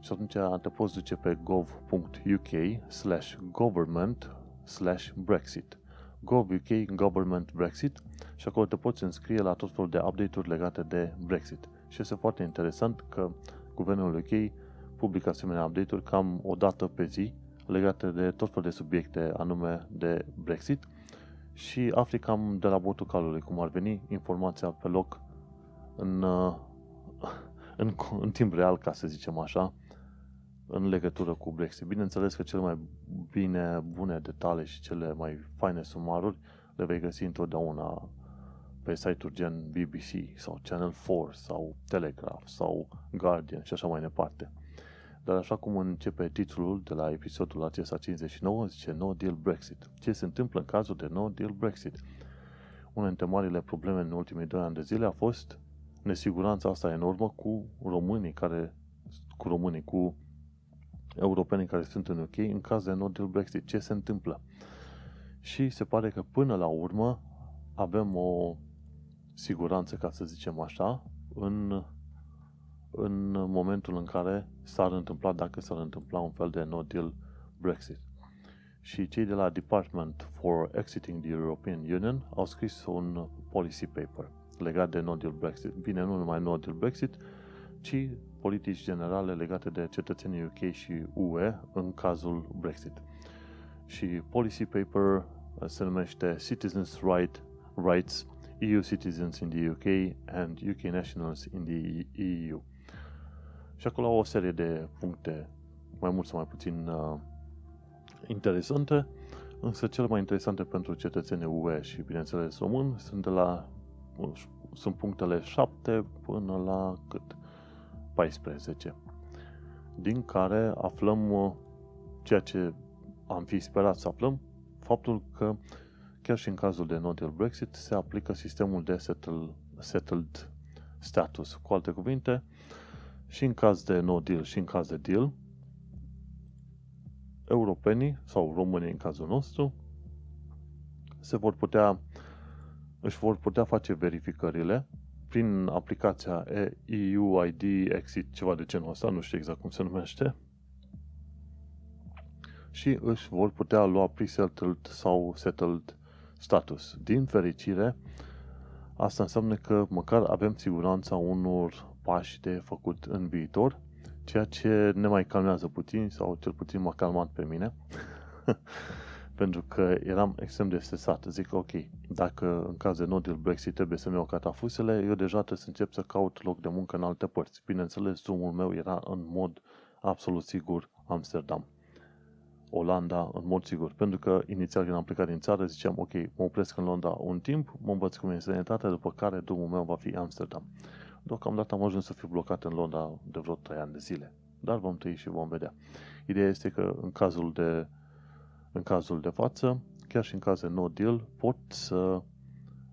Speaker 2: Și atunci te poți duce pe gov.uk slash government slash Brexit. gov.uk government Brexit și acolo te poți înscrie la tot felul de update-uri legate de Brexit. Și este foarte interesant că guvernul UK publică asemenea update-uri cam o dată pe zi legate de tot felul de subiecte anume de Brexit și afli cam de la botul calului, cum ar veni informația pe loc în, în, în timp real, ca să zicem așa, în legătură cu Brexit. Bineînțeles că cele mai bine bune detalii și cele mai faine sumaruri le vei găsi întotdeauna pe site-uri gen BBC sau Channel 4 sau Telegraph sau Guardian și așa mai departe. Dar așa cum începe titlul de la episodul acesta 59, zice No Deal Brexit. Ce se întâmplă în cazul de No Deal Brexit? Una dintre marile probleme în ultimii doi ani de zile a fost nesiguranța asta enormă cu românii care, cu românii, cu europenii care sunt în UK în caz de No Deal Brexit. Ce se întâmplă? Și se pare că până la urmă avem o siguranță, ca să zicem așa, în în momentul în care s-ar întâmpla, dacă s-ar întâmpla un fel de no deal Brexit. Și cei de la Department for Exiting the European Union au scris un policy paper legat de no deal Brexit. Bine, nu numai no deal Brexit, ci politici generale legate de cetățenii UK și UE în cazul Brexit. Și policy paper uh, se numește Citizens Right, Rights EU Citizens in the UK and UK Nationals in the EU. Și acolo au o serie de puncte mai mult sau mai puțin uh, interesante, însă cele mai interesante pentru cetățenii UE și, bineînțeles, român sunt de la sunt punctele 7 până la cât? 14. Din care aflăm uh, ceea ce am fi sperat să aflăm, faptul că chiar și în cazul de no deal Brexit se aplică sistemul de settled, settled status. Cu alte cuvinte, și în caz de no deal și în caz de deal, europenii sau românii în cazul nostru se vor putea își vor putea face verificările prin aplicația EUID Exit, ceva de genul ăsta, nu știu exact cum se numește, și își vor putea lua pre-settled sau settled status. Din fericire, asta înseamnă că măcar avem siguranța unor pași de făcut în viitor, ceea ce ne mai calmează puțin, sau cel puțin m-a calmat pe mine, pentru că eram extrem de stresat. Zic, ok, dacă în caz de no deal Brexit trebuie să-mi iau catafusele, eu deja trebuie să încep să caut loc de muncă în alte părți. Bineînțeles, drumul meu era în mod absolut sigur Amsterdam. Olanda, în mod sigur. Pentru că inițial când am plecat din țară ziceam, ok, mă opresc în Londra un timp, mă învăț cum e sănătatea, după care drumul meu va fi Amsterdam. Deocamdată am ajuns să fiu blocat în Londra de vreo 3 ani de zile. Dar vom trăi și vom vedea. Ideea este că în cazul de, în cazul de față, chiar și în caz de no deal, pot să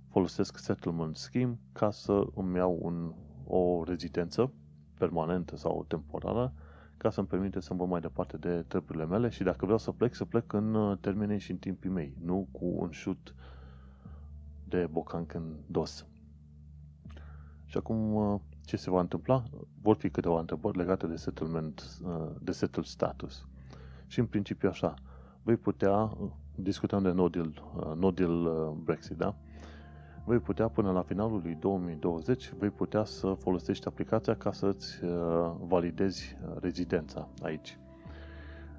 Speaker 2: folosesc settlement scheme ca să îmi iau un, o rezidență permanentă sau temporară ca să-mi permite să-mi văd mai departe de treburile mele și dacă vreau să plec, să plec în uh, termenii și în timpii mei, nu cu un șut de bocanc în dos. Și acum, uh, ce se va întâmpla? Vor fi câteva întrebări legate de settlement, uh, de settled status. Și în principiu așa, vei putea, uh, discutăm de no deal, no deal Brexit, da? Vei putea până la finalul lui 2020, vei putea să folosești aplicația ca să-ți validezi rezidența aici.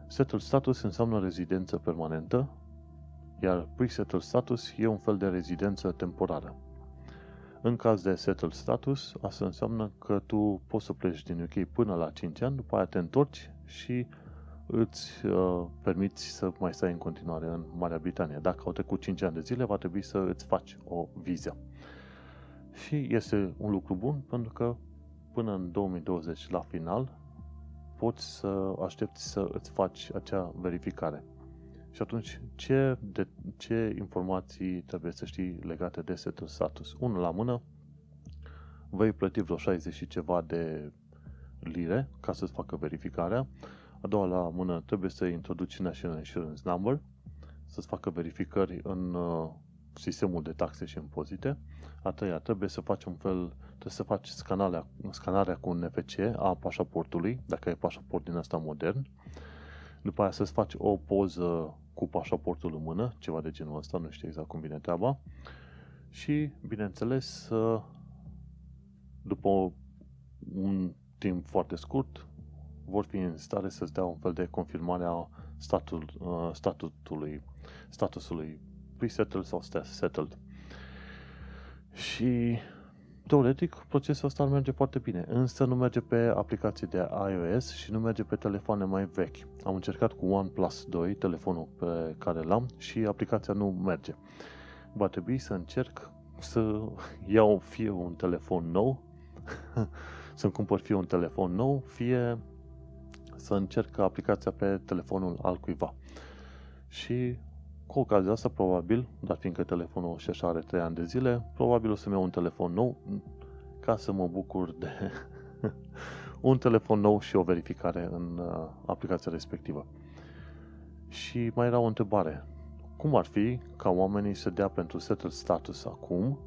Speaker 2: Settled status înseamnă rezidență permanentă, iar pre-settled status e un fel de rezidență temporară. În caz de settled status, asta înseamnă că tu poți să pleci din UK până la 5 ani, după aia te întorci și îți uh, permiți să mai stai în continuare în Marea Britanie. Dacă au trecut 5 ani de zile, va trebui să îți faci o viză. Și este un lucru bun pentru că până în 2020, la final, poți să aștepți să îți faci acea verificare. Și atunci, ce, de, ce informații trebuie să știi legate de setul status? Unul la mână, vei plăti vreo 60 și ceva de lire ca să-ți facă verificarea. A doua la mână, trebuie să introduci National Insurance Number, să-ți facă verificări în uh, sistemul de taxe și impozite. A treia, trebuie să faci un fel, trebuie să faci scanarea, scanarea cu un NFC a pașaportului, dacă ai pașaport din asta modern. După aia să-ți faci o poză cu pașaportul în mână, ceva de genul ăsta, nu știu exact cum vine treaba. Și, bineînțeles, după un timp foarte scurt, vor fi în stare să-ți dea un fel de confirmare a statul, uh, statutului, statusului pre-settled sau settled. Și teoretic procesul ăsta ar merge foarte bine, însă nu merge pe aplicații de iOS și nu merge pe telefoane mai vechi. Am încercat cu OnePlus 2, telefonul pe care l-am, și aplicația nu merge. Va trebui să încerc să iau fie un telefon nou, să-mi cumpăr fie un telefon nou, fie să încerc aplicația pe telefonul al cuiva. Și cu ocazia asta, probabil, dar fiindcă telefonul și așa are 3 ani de zile, probabil o să-mi iau un telefon nou ca să mă bucur de un telefon nou și o verificare în uh, aplicația respectivă. Și mai era o întrebare. Cum ar fi ca oamenii să dea pentru settled status acum,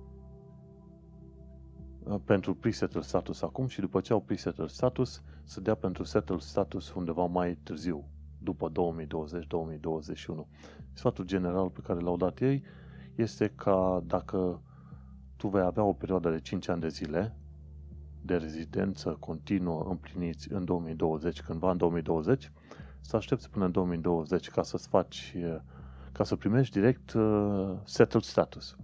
Speaker 2: uh, pentru pre-settled status acum și după ce au pre-settled status, să dea pentru settled status undeva mai târziu, după 2020-2021. Sfatul general pe care l-au dat ei este ca dacă tu vei avea o perioadă de 5 ani de zile de rezidență continuă împliniți în 2020, cândva în 2020, să aștepți până în 2020 ca să-ți faci, ca să primești direct uh, settled status.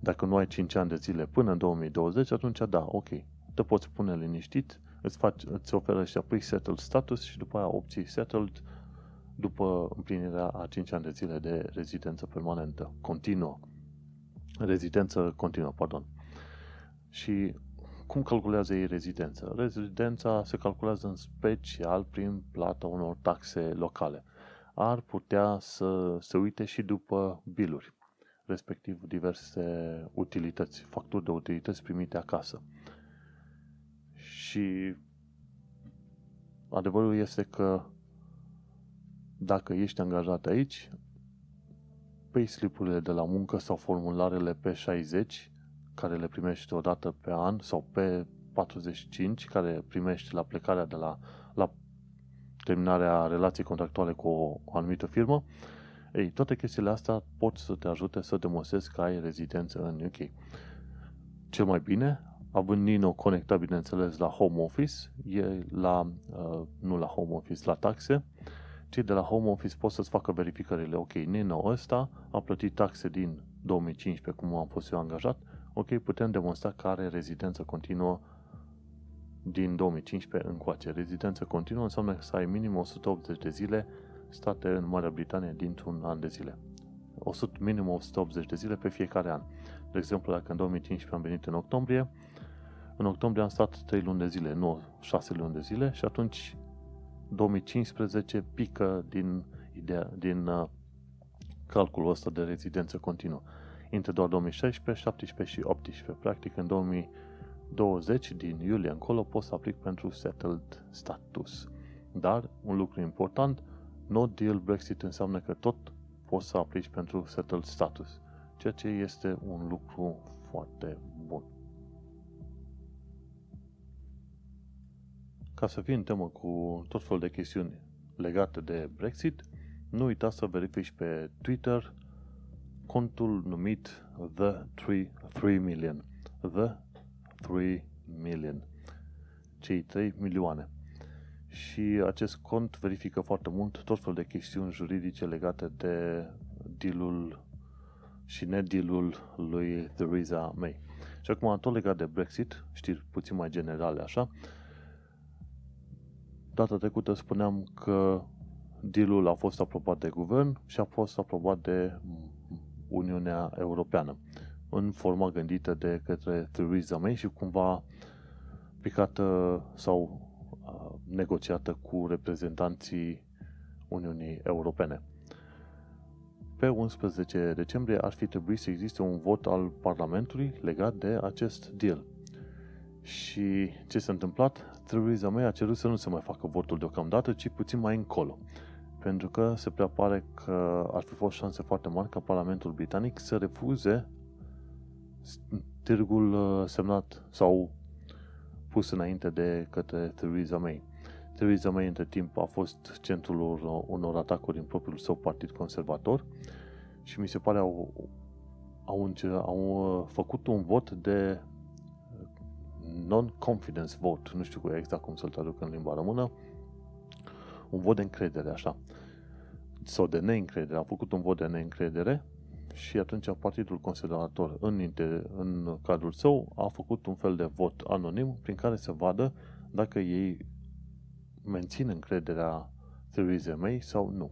Speaker 2: Dacă nu ai 5 ani de zile până în 2020, atunci da, ok, te poți pune liniștit, îți, faci, îți oferă ăștia pre-settled status și după aia obții settled după împlinirea a 5 ani de zile de rezidență permanentă, continuă. Rezidență continuă, pardon. Și cum calculează ei rezidența? Rezidența se calculează în special prin plata unor taxe locale. Ar putea să se uite și după biluri, respectiv diverse utilități, facturi de utilități primite acasă. Și adevărul este că dacă ești angajat aici, payslipurile de la muncă sau formularele pe 60 care le primești o dată pe an sau pe 45 care primești la plecarea de la, la terminarea relației contractuale cu o, o anumită firmă, ei, toate chestiile astea pot să te ajute să demonstrezi că ai rezidență în UK. Cel mai bine, având Nino conectat, bineînțeles, la Home Office, e la, uh, nu la Home Office, la taxe, cei de la Home Office pot să-ți facă verificările. Ok, Nino ăsta a plătit taxe din 2015, cum am fost eu angajat, ok, putem demonstra că are rezidență continuă din 2015 încoace. Rezidență continuă înseamnă să ai minim 180 de zile state în Marea Britanie dintr-un an de zile. 100, minim 180 de zile pe fiecare an. De exemplu, dacă în 2015 am venit în octombrie, în octombrie am stat 3 luni de zile, nu 6 luni de zile și atunci 2015 pică din, ideea, din uh, calculul ăsta de rezidență continuă între doar 2016, 17 și 18. Practic, în 2020, din iulie încolo, pot să aplic pentru settled status. Dar, un lucru important, no deal Brexit înseamnă că tot poți să aplici pentru settled status, ceea ce este un lucru foarte bun. Ca să fii în temă cu tot felul de chestiuni legate de Brexit, nu uita să verifici pe Twitter contul numit The 3, 3 Million. The 3 Million. Cei 3 milioane. Și acest cont verifică foarte mult tot fel de chestiuni juridice legate de dealul și nedealul lui Theresa May. Și acum, tot legat de Brexit, știri puțin mai generale așa, data trecută spuneam că dealul a fost aprobat de guvern și a fost aprobat de Uniunea Europeană în forma gândită de către Theresa May și cumva picată sau negociată cu reprezentanții Uniunii Europene. Pe 11 decembrie ar fi trebuit să existe un vot al Parlamentului legat de acest deal. Și ce s-a întâmplat? Theresa May a cerut să nu se mai facă votul deocamdată, ci puțin mai încolo. pentru că se prea pare că ar fi fost șanse foarte mari ca Parlamentul Britanic să refuze târgul uh, semnat sau pus înainte de către Theresa May. Theresa May între timp a fost centrul unor atacuri în propriul său partid conservator și mi se pare au, au, au uh, făcut un vot de non-confidence vote, nu știu exact cum să-l traduc în limba română, un vot de încredere, așa, sau de neîncredere, a făcut un vot de neîncredere și atunci Partidul Conservator în, inter, în cadrul său a făcut un fel de vot anonim prin care să vadă dacă ei mențin încrederea Theresa May sau nu.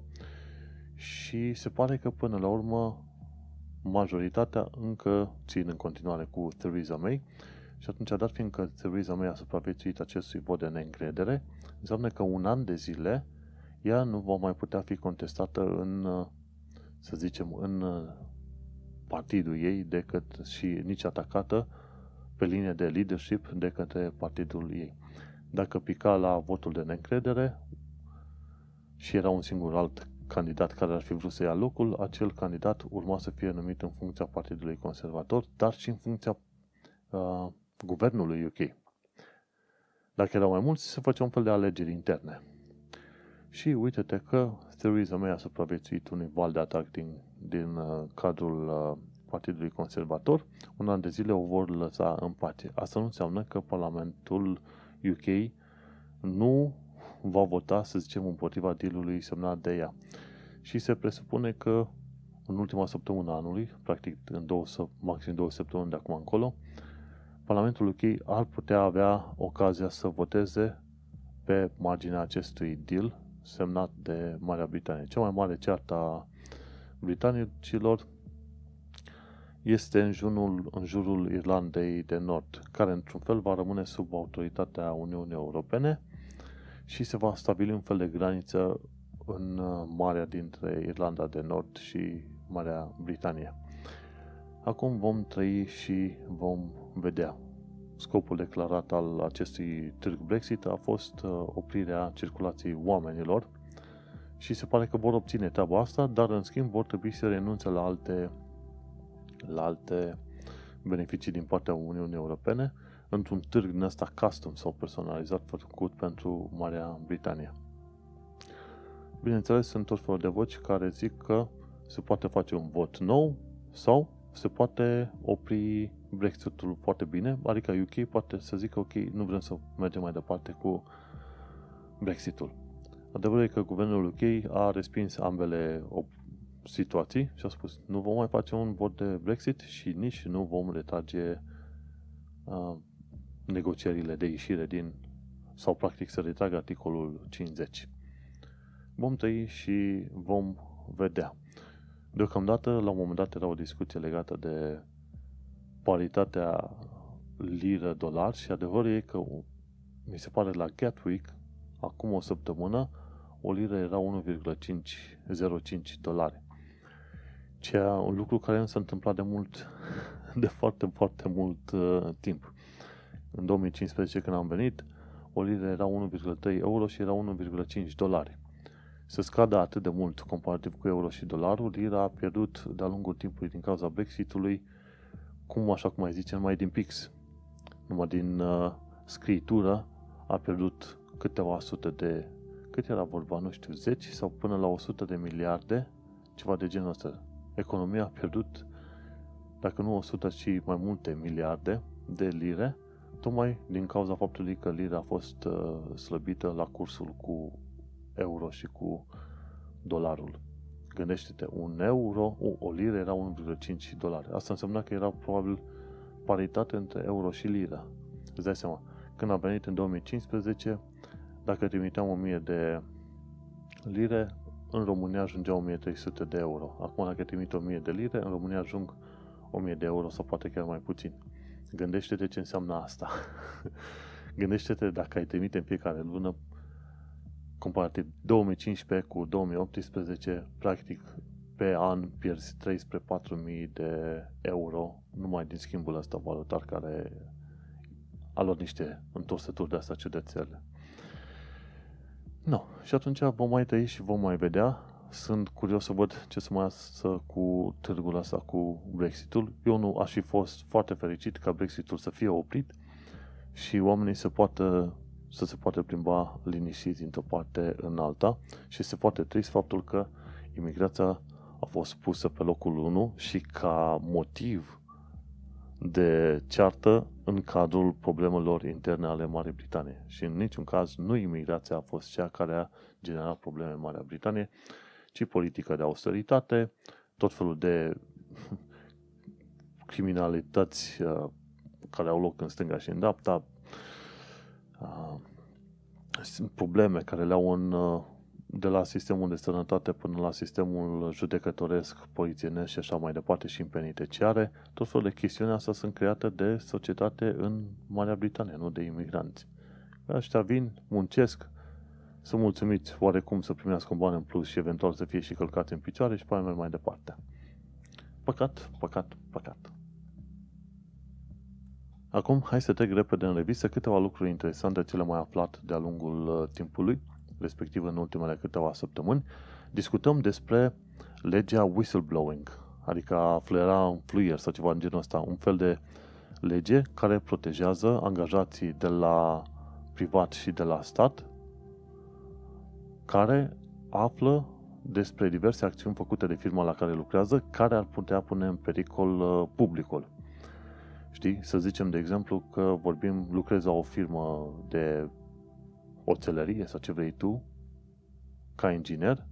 Speaker 2: Și se pare că până la urmă majoritatea încă țin în continuare cu Theresa May și atunci, dat fiindcă Theresa May a supraviețuit acestui vot de neîncredere, înseamnă că un an de zile ea nu va mai putea fi contestată în, să zicem, în partidul ei decât și nici atacată pe linie de leadership de către partidul ei. Dacă pica la votul de neîncredere și era un singur alt candidat care ar fi vrut să ia locul, acel candidat urma să fie numit în funcția Partidului Conservator, dar și în funcția uh, guvernului UK. Dacă erau mai mulți, se făcea un fel de alegeri interne. Și uite-te că Theresa May a supraviețuit unui val de atac din, din uh, cadrul uh, Partidului Conservator. Un an de zile o vor lăsa în pace. Asta nu înseamnă că Parlamentul UK nu va vota, să zicem, împotriva dealului semnat de ea. Și se presupune că în ultima săptămână anului, practic în două, maxim două săptămâni de acum încolo, Parlamentul UK ar putea avea ocazia să voteze pe marginea acestui deal semnat de Marea Britanie. Cea mai mare ceartă a britanicilor este în jurul, în jurul Irlandei de Nord, care într-un fel va rămâne sub autoritatea Uniunii Europene și se va stabili un fel de graniță în uh, marea dintre Irlanda de Nord și Marea Britanie. Acum vom trăi și vom vedea. Scopul declarat al acestui târg Brexit a fost uh, oprirea circulației oamenilor și se pare că vor obține treaba asta, dar în schimb vor trebui să renunțe la alte, la alte beneficii din partea Uniunii Europene într-un târg din ăsta custom sau personalizat făcut pentru Marea Britanie. Bineînțeles, sunt tot felul de voci care zic că se poate face un vot nou sau se poate opri Brexitul foarte bine, adică UK poate să zică ok, nu vrem să mergem mai departe cu Brexitul. Adevărul e că guvernul UK a respins ambele situații și a spus nu vom mai face un vot de Brexit și nici nu vom retrage uh, negocierile de ieșire din sau practic să retragă articolul 50. Vom trăi și vom vedea. Deocamdată, la un moment dat, era o discuție legată de paritatea liră-dolar și adevărul e că mi se pare la Gatwick, acum o săptămână, o liră era 1,505 dolari. Ceea un lucru care nu s-a întâmplat de mult, de foarte, foarte mult uh, timp. În 2015, când am venit, o liră era 1,3 euro și era 1,5 dolari să scadă atât de mult comparativ cu euro și dolarul, lira a pierdut de-a lungul timpului din cauza Brexitului, cum așa cum mai zice, mai din pix. Numai din uh, scritură a pierdut câteva sute de, cât era vorba, nu știu, 10 sau până la 100 de miliarde, ceva de genul ăsta. Economia a pierdut, dacă nu 100, ci mai multe miliarde de lire, tocmai din cauza faptului că lira a fost uh, slăbită la cursul cu euro și cu dolarul. Gândește-te, un euro, o, o liră era 1,5 dolari. Asta însemna că era probabil paritate între euro și liră. Îți dai seama, când a venit în 2015, dacă trimiteam 1000 de lire, în România ajungea 1300 de euro. Acum, dacă trimit 1000 de lire, în România ajung 1000 de euro sau poate chiar mai puțin. Gândește-te ce înseamnă asta. Gândește-te dacă ai trimite în fiecare lună comparativ 2015 cu 2018, practic pe an pierzi 3 spre 4.000 de euro numai din schimbul ăsta valutar care a luat niște întorsături de asta ciudățele. No. Și atunci vom mai trăi și vom mai vedea. Sunt curios să văd ce să mai iasă cu târgul ăsta cu Brexitul. Eu nu aș fi fost foarte fericit ca Brexitul să fie oprit și oamenii să poată să se poate plimba liniștit dintr-o parte în alta și este foarte trist faptul că imigrația a fost pusă pe locul 1 și ca motiv de ceartă în cadrul problemelor interne ale Marii Britanie. Și în niciun caz nu imigrația a fost cea care a generat probleme în Marea Britanie, ci politica de austeritate, tot felul de criminalități uh, care au loc în stânga și în dreapta, uh, probleme care le-au în uh, de la sistemul de sănătate până la sistemul judecătoresc, polițienesc și așa mai departe și în penitenciare, tot felul de chestiuni astea sunt create de societate în Marea Britanie, nu de imigranți. Ăștia vin, muncesc, sunt mulțumiți oarecum să primească un ban în plus și eventual să fie și călcați în picioare și apoi merg mai departe. Păcat, păcat, păcat. Acum, hai să trec repede în revistă câteva lucruri interesante ce le-am mai aflat de-a lungul uh, timpului respectiv în ultimele câteva săptămâni, discutăm despre legea whistleblowing, adică a fluiera un fluier sau ceva în genul ăsta, un fel de lege care protejează angajații de la privat și de la stat care află despre diverse acțiuni făcute de firma la care lucrează care ar putea pune în pericol uh, publicul. Știi? Să zicem, de exemplu, că vorbim, lucrezi la o firmă de oțelărie sau ce vrei tu, ca inginer,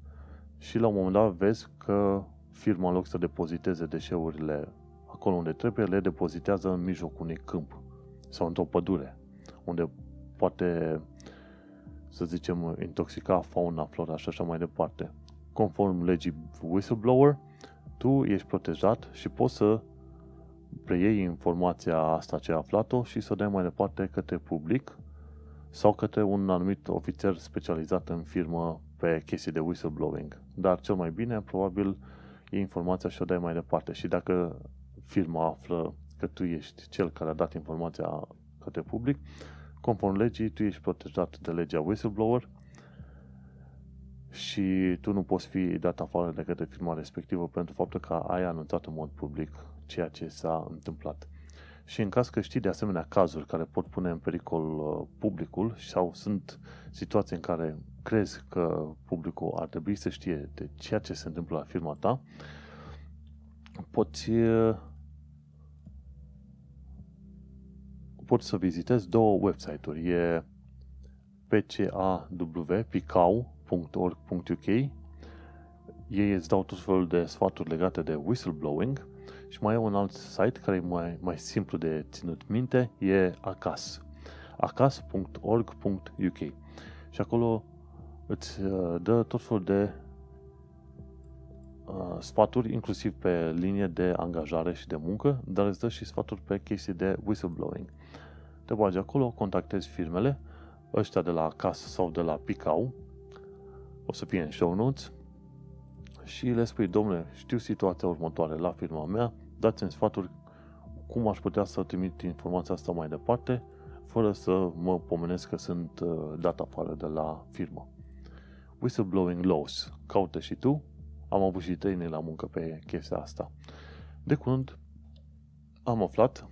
Speaker 2: și la un moment dat vezi că firma, în loc să depoziteze deșeurile acolo unde trebuie, le depozitează în mijlocul unui câmp sau într-o pădure, unde poate, să zicem, intoxica fauna, flora și așa mai departe. Conform legii whistleblower, tu ești protejat și poți să preiei informația asta ce ai aflat-o și să o dai mai departe către public sau către un anumit ofițer specializat în firmă pe chestii de whistleblowing. Dar cel mai bine, probabil, e informația și o dai mai departe. Și dacă firma află că tu ești cel care a dat informația către public, conform legii, tu ești protejat de legea whistleblower și tu nu poți fi dat afară de către firma respectivă pentru faptul că ai anunțat în mod public ceea ce s-a întâmplat. Și în caz că știi de asemenea cazuri care pot pune în pericol uh, publicul sau sunt situații în care crezi că publicul ar trebui să știe de ceea ce se întâmplă la firma ta, poți, uh, poți să vizitezi două website-uri. E pcaw.org.uk ei îți dau tot felul de sfaturi legate de whistleblowing și mai e un alt site care e mai, mai simplu de ținut minte, e acas. acas.org.uk și acolo îți uh, dă tot felul de uh, sfaturi, inclusiv pe linie de angajare și de muncă, dar îți dă și sfaturi pe chestii de whistleblowing. Te bagi acolo, contactezi firmele, ăștia de la Acas sau de la Picau, o să fie în show notes, și le spui, domnule, știu situația următoare la firma mea, dați-mi sfaturi cum aș putea să trimit informația asta mai departe, fără să mă pomenesc că sunt uh, dat afară de la firmă. Whistleblowing laws. Caută și tu. Am avut și training la muncă pe chestia asta. De curând am aflat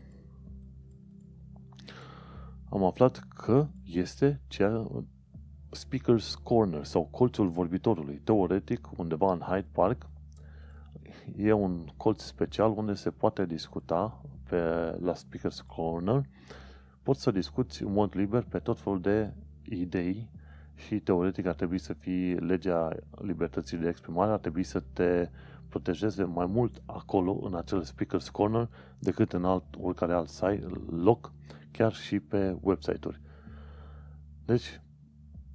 Speaker 2: am aflat că este cea Speaker's Corner sau colțul vorbitorului. Teoretic, undeva în Hyde Park, e un colț special unde se poate discuta pe, la Speaker's Corner. Poți să discuți în mod liber pe tot felul de idei și teoretic ar trebui să fie legea libertății de exprimare, ar trebui să te protejeze mai mult acolo, în acel Speaker's Corner, decât în alt, oricare alt site, loc, chiar și pe website-uri. Deci,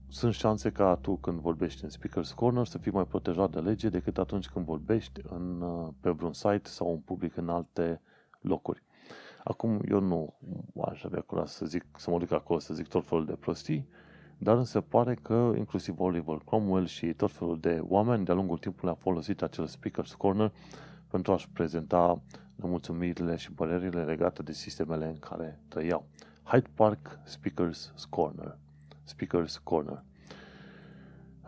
Speaker 2: sunt șanse ca tu când vorbești în Speaker's Corner să fii mai protejat de lege decât atunci când vorbești în, uh, pe vreun site sau în public în alte locuri. Acum, eu nu aș avea curaj să zic, să mă duc acolo să zic tot felul de prostii, dar se pare că inclusiv Oliver Cromwell și tot felul de oameni de-a lungul timpului au folosit acel Speaker's Corner pentru a-și prezenta nemulțumirile și părerile legate de sistemele în care trăiau. Hyde Park Speaker's Corner. Speaker's Corner.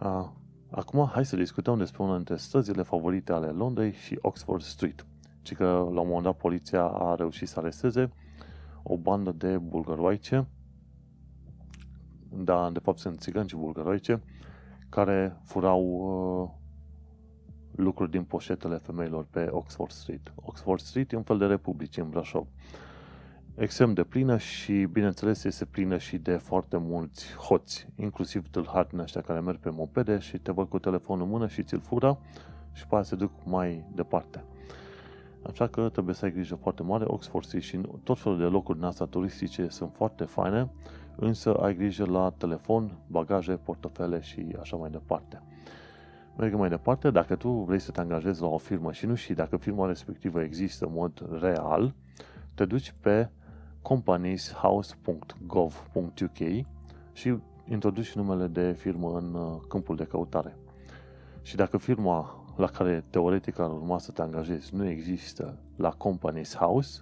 Speaker 2: Uh, acum, hai să discutăm despre una dintre străzile favorite ale Londrei și Oxford Street. Ci că la un moment dat poliția a reușit să aresteze o bandă de bulgăroaice, da, de fapt sunt țigani și bulgăroaice, care furau uh, lucruri din poșetele femeilor pe Oxford Street. Oxford Street e un fel de republice în Brașov. Extrem de plină și, bineînțeles, este plină și de foarte mulți hoți, inclusiv tâlhari din ăștia care merg pe mopede și te văd cu telefonul în mână și ți-l fură și pe aia se duc mai departe. Așa că trebuie să ai grijă foarte mare. Oxford Street și tot felul de locuri din asta turistice sunt foarte faine, însă ai grijă la telefon, bagaje, portofele și așa mai departe. Mergem mai departe, dacă tu vrei să te angajezi la o firmă și nu știi dacă firma respectivă există în mod real, te duci pe companieshouse.gov.uk și introduci numele de firmă în uh, câmpul de căutare. Și dacă firma la care teoretic ar urma să te angajezi nu există la Companies House,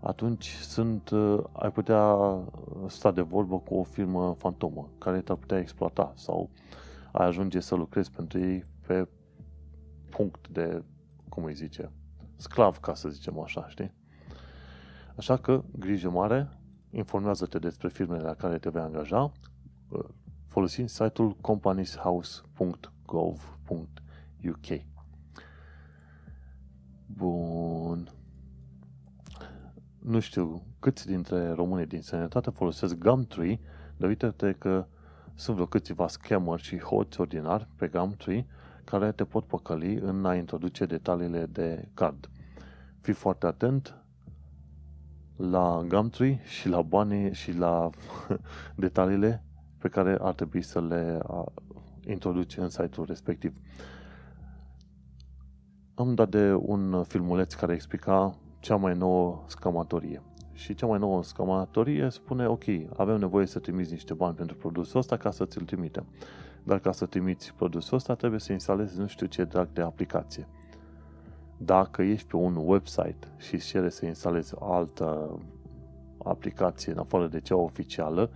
Speaker 2: atunci sunt, uh, ai putea sta de vorbă cu o firmă fantomă care te-ar putea exploata sau ai ajunge să lucrezi pentru ei pe punct de, cum îi zice, sclav, ca să zicem așa, știi? Așa că, grijă mare, informează-te despre firmele la care te vei angaja uh, folosind site-ul companieshouse.gov.uk Bun. Nu știu câți dintre românii din sănătate folosesc Gumtree, dar uite-te că sunt vreo câțiva scammer și hoți ordinari pe Gumtree care te pot păcăli în a introduce detaliile de card. Fii foarte atent la Gumtree și la banii și la detaliile pe care ar trebui să le introduci în site-ul respectiv. Am dat de un filmuleț care explica cea mai nouă scamatorie. Și cea mai nouă scamatorie spune, ok, avem nevoie să trimiți niște bani pentru produsul ăsta ca să ți-l trimitem. Dar ca să trimiți produsul ăsta trebuie să instalezi nu știu ce drag de aplicație. Dacă ești pe un website și îți cere să instalezi altă aplicație în afară de cea oficială,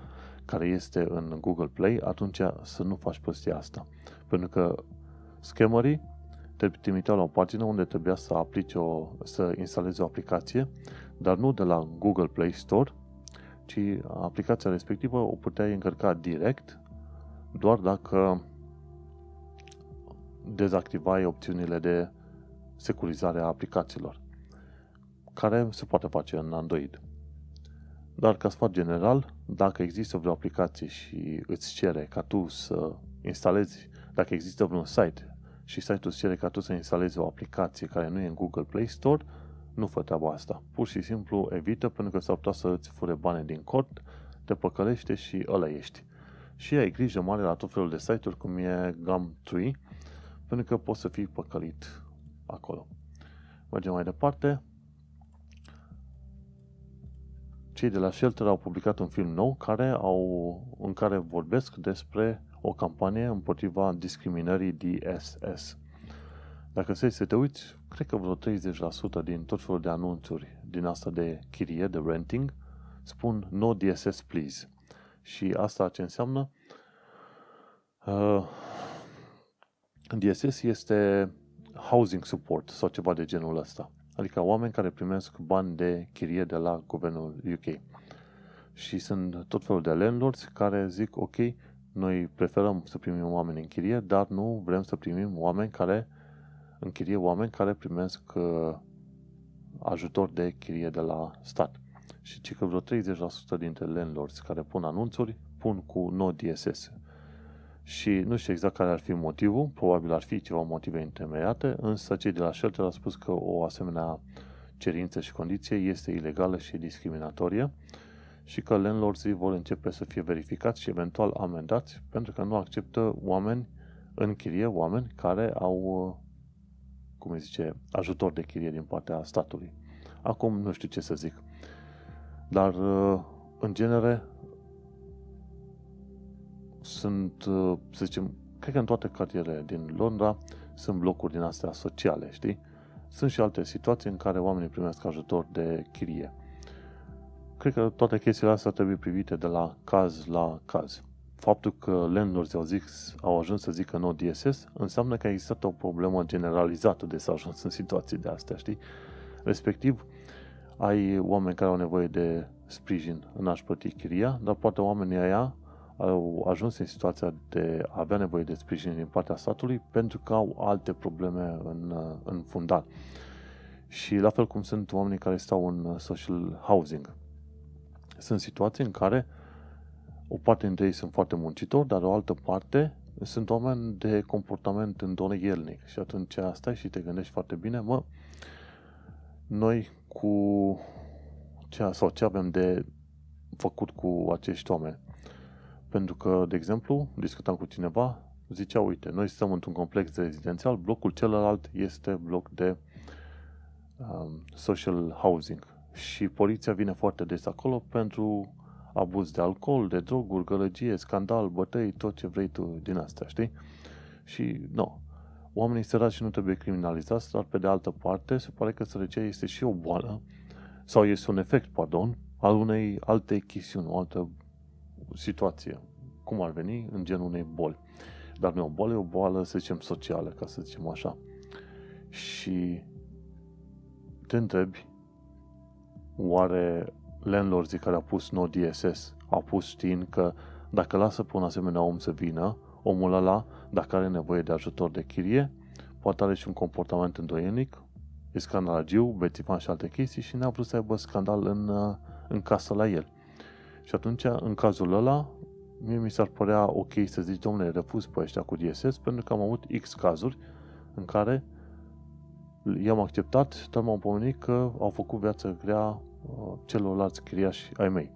Speaker 2: care este în Google Play, atunci să nu faci prostia asta. Pentru că scammerii te trimiteau la o pagină unde trebuia să aplici o, să instalezi o aplicație, dar nu de la Google Play Store, ci aplicația respectivă o puteai încărca direct doar dacă dezactivai opțiunile de securizare a aplicațiilor, care se poate face în Android. Dar ca sfat general, dacă există vreo aplicație și îți cere ca tu să instalezi, dacă există vreun site și site-ul îți cere ca tu să instalezi o aplicație care nu e în Google Play Store, nu fă treaba asta. Pur și simplu evită pentru că s-ar putea să îți fure bani din cont, te păcălește și ăla ești. Și ai grijă mare la tot felul de site-uri cum e Gumtree, pentru că poți să fii păcălit acolo. Mergem mai departe. Cei de la Shelter au publicat un film nou care au, în care vorbesc despre o campanie împotriva discriminării DSS. Dacă să să te uiți, cred că vreo 30% din tot felul de anunțuri din asta de chirie, de renting, spun no DSS please. Și asta ce înseamnă? Uh, DSS este housing support sau ceva de genul ăsta. Adică oameni care primesc bani de chirie de la guvernul UK. Și sunt tot felul de landlords care zic, ok, noi preferăm să primim oameni în chirie, dar nu vrem să primim oameni care închirie oameni care primesc uh, ajutor de chirie de la stat. Și ci că vreo 30% dintre landlords care pun anunțuri pun cu no DSS. Și nu știu exact care ar fi motivul, probabil ar fi ceva motive întemeiate, însă cei de la Shelter au spus că o asemenea cerință și condiție este ilegală și discriminatorie și că landlords vor începe să fie verificați și eventual amendați pentru că nu acceptă oameni în chirie, oameni care au, cum îi zice, ajutor de chirie din partea statului. Acum nu știu ce să zic. Dar, în genere, sunt, să zicem, cred că în toate cartierele din Londra sunt blocuri din astea sociale, știi? Sunt și alte situații în care oamenii primesc ajutor de chirie. Cred că toate chestiile astea trebuie privite de la caz la caz. faptul că landlords au, zis, au ajuns să zică no DSS înseamnă că a existat o problemă generalizată de s-a ajuns în situații de astea, știi? Respectiv, ai oameni care au nevoie de sprijin în a-și plăti chiria, dar poate oamenii aia au ajuns în situația de a avea nevoie de sprijin din partea statului pentru că au alte probleme în, în fundal. Și la fel cum sunt oamenii care stau în social housing. Sunt situații în care o parte dintre ei sunt foarte muncitori, dar o altă parte sunt oameni de comportament îndonăielnic. Și atunci stai și te gândești foarte bine, mă, noi cu ce, sau ce avem de făcut cu acești oameni. Pentru că, de exemplu, discutam cu cineva, zicea, uite, noi stăm într-un complex rezidențial, blocul celălalt este bloc de um, social housing. Și poliția vine foarte des acolo pentru abuz de alcool, de droguri, gălăgie, scandal, bătăi, tot ce vrei tu din asta, știi? Și, nu, oamenii săraci nu trebuie criminalizați, dar pe de altă parte se pare că sărăcia este și o boală, sau este un efect, pardon, al unei alte chestiuni, o altă situație, cum ar veni, în genul unei boli. Dar nu e o boală, e o boală, să zicem, socială, ca să zicem așa. Și te întrebi, oare landlords care au pus no DSS au pus știind că dacă lasă pe un asemenea om să vină, omul ăla, dacă are nevoie de ajutor de chirie, poate are și un comportament îndoielnic, e scandalagiu, bețivan și alte chestii și n-a vrut să aibă scandal în, în casă la el. Și atunci, în cazul ăla, mie mi s-ar părea ok să zici, domnule, refuz pe ăștia cu DSS, pentru că am avut X cazuri în care i-am acceptat, dar m-am pomenit că au făcut viața grea uh, celorlalți chiriași ai mei.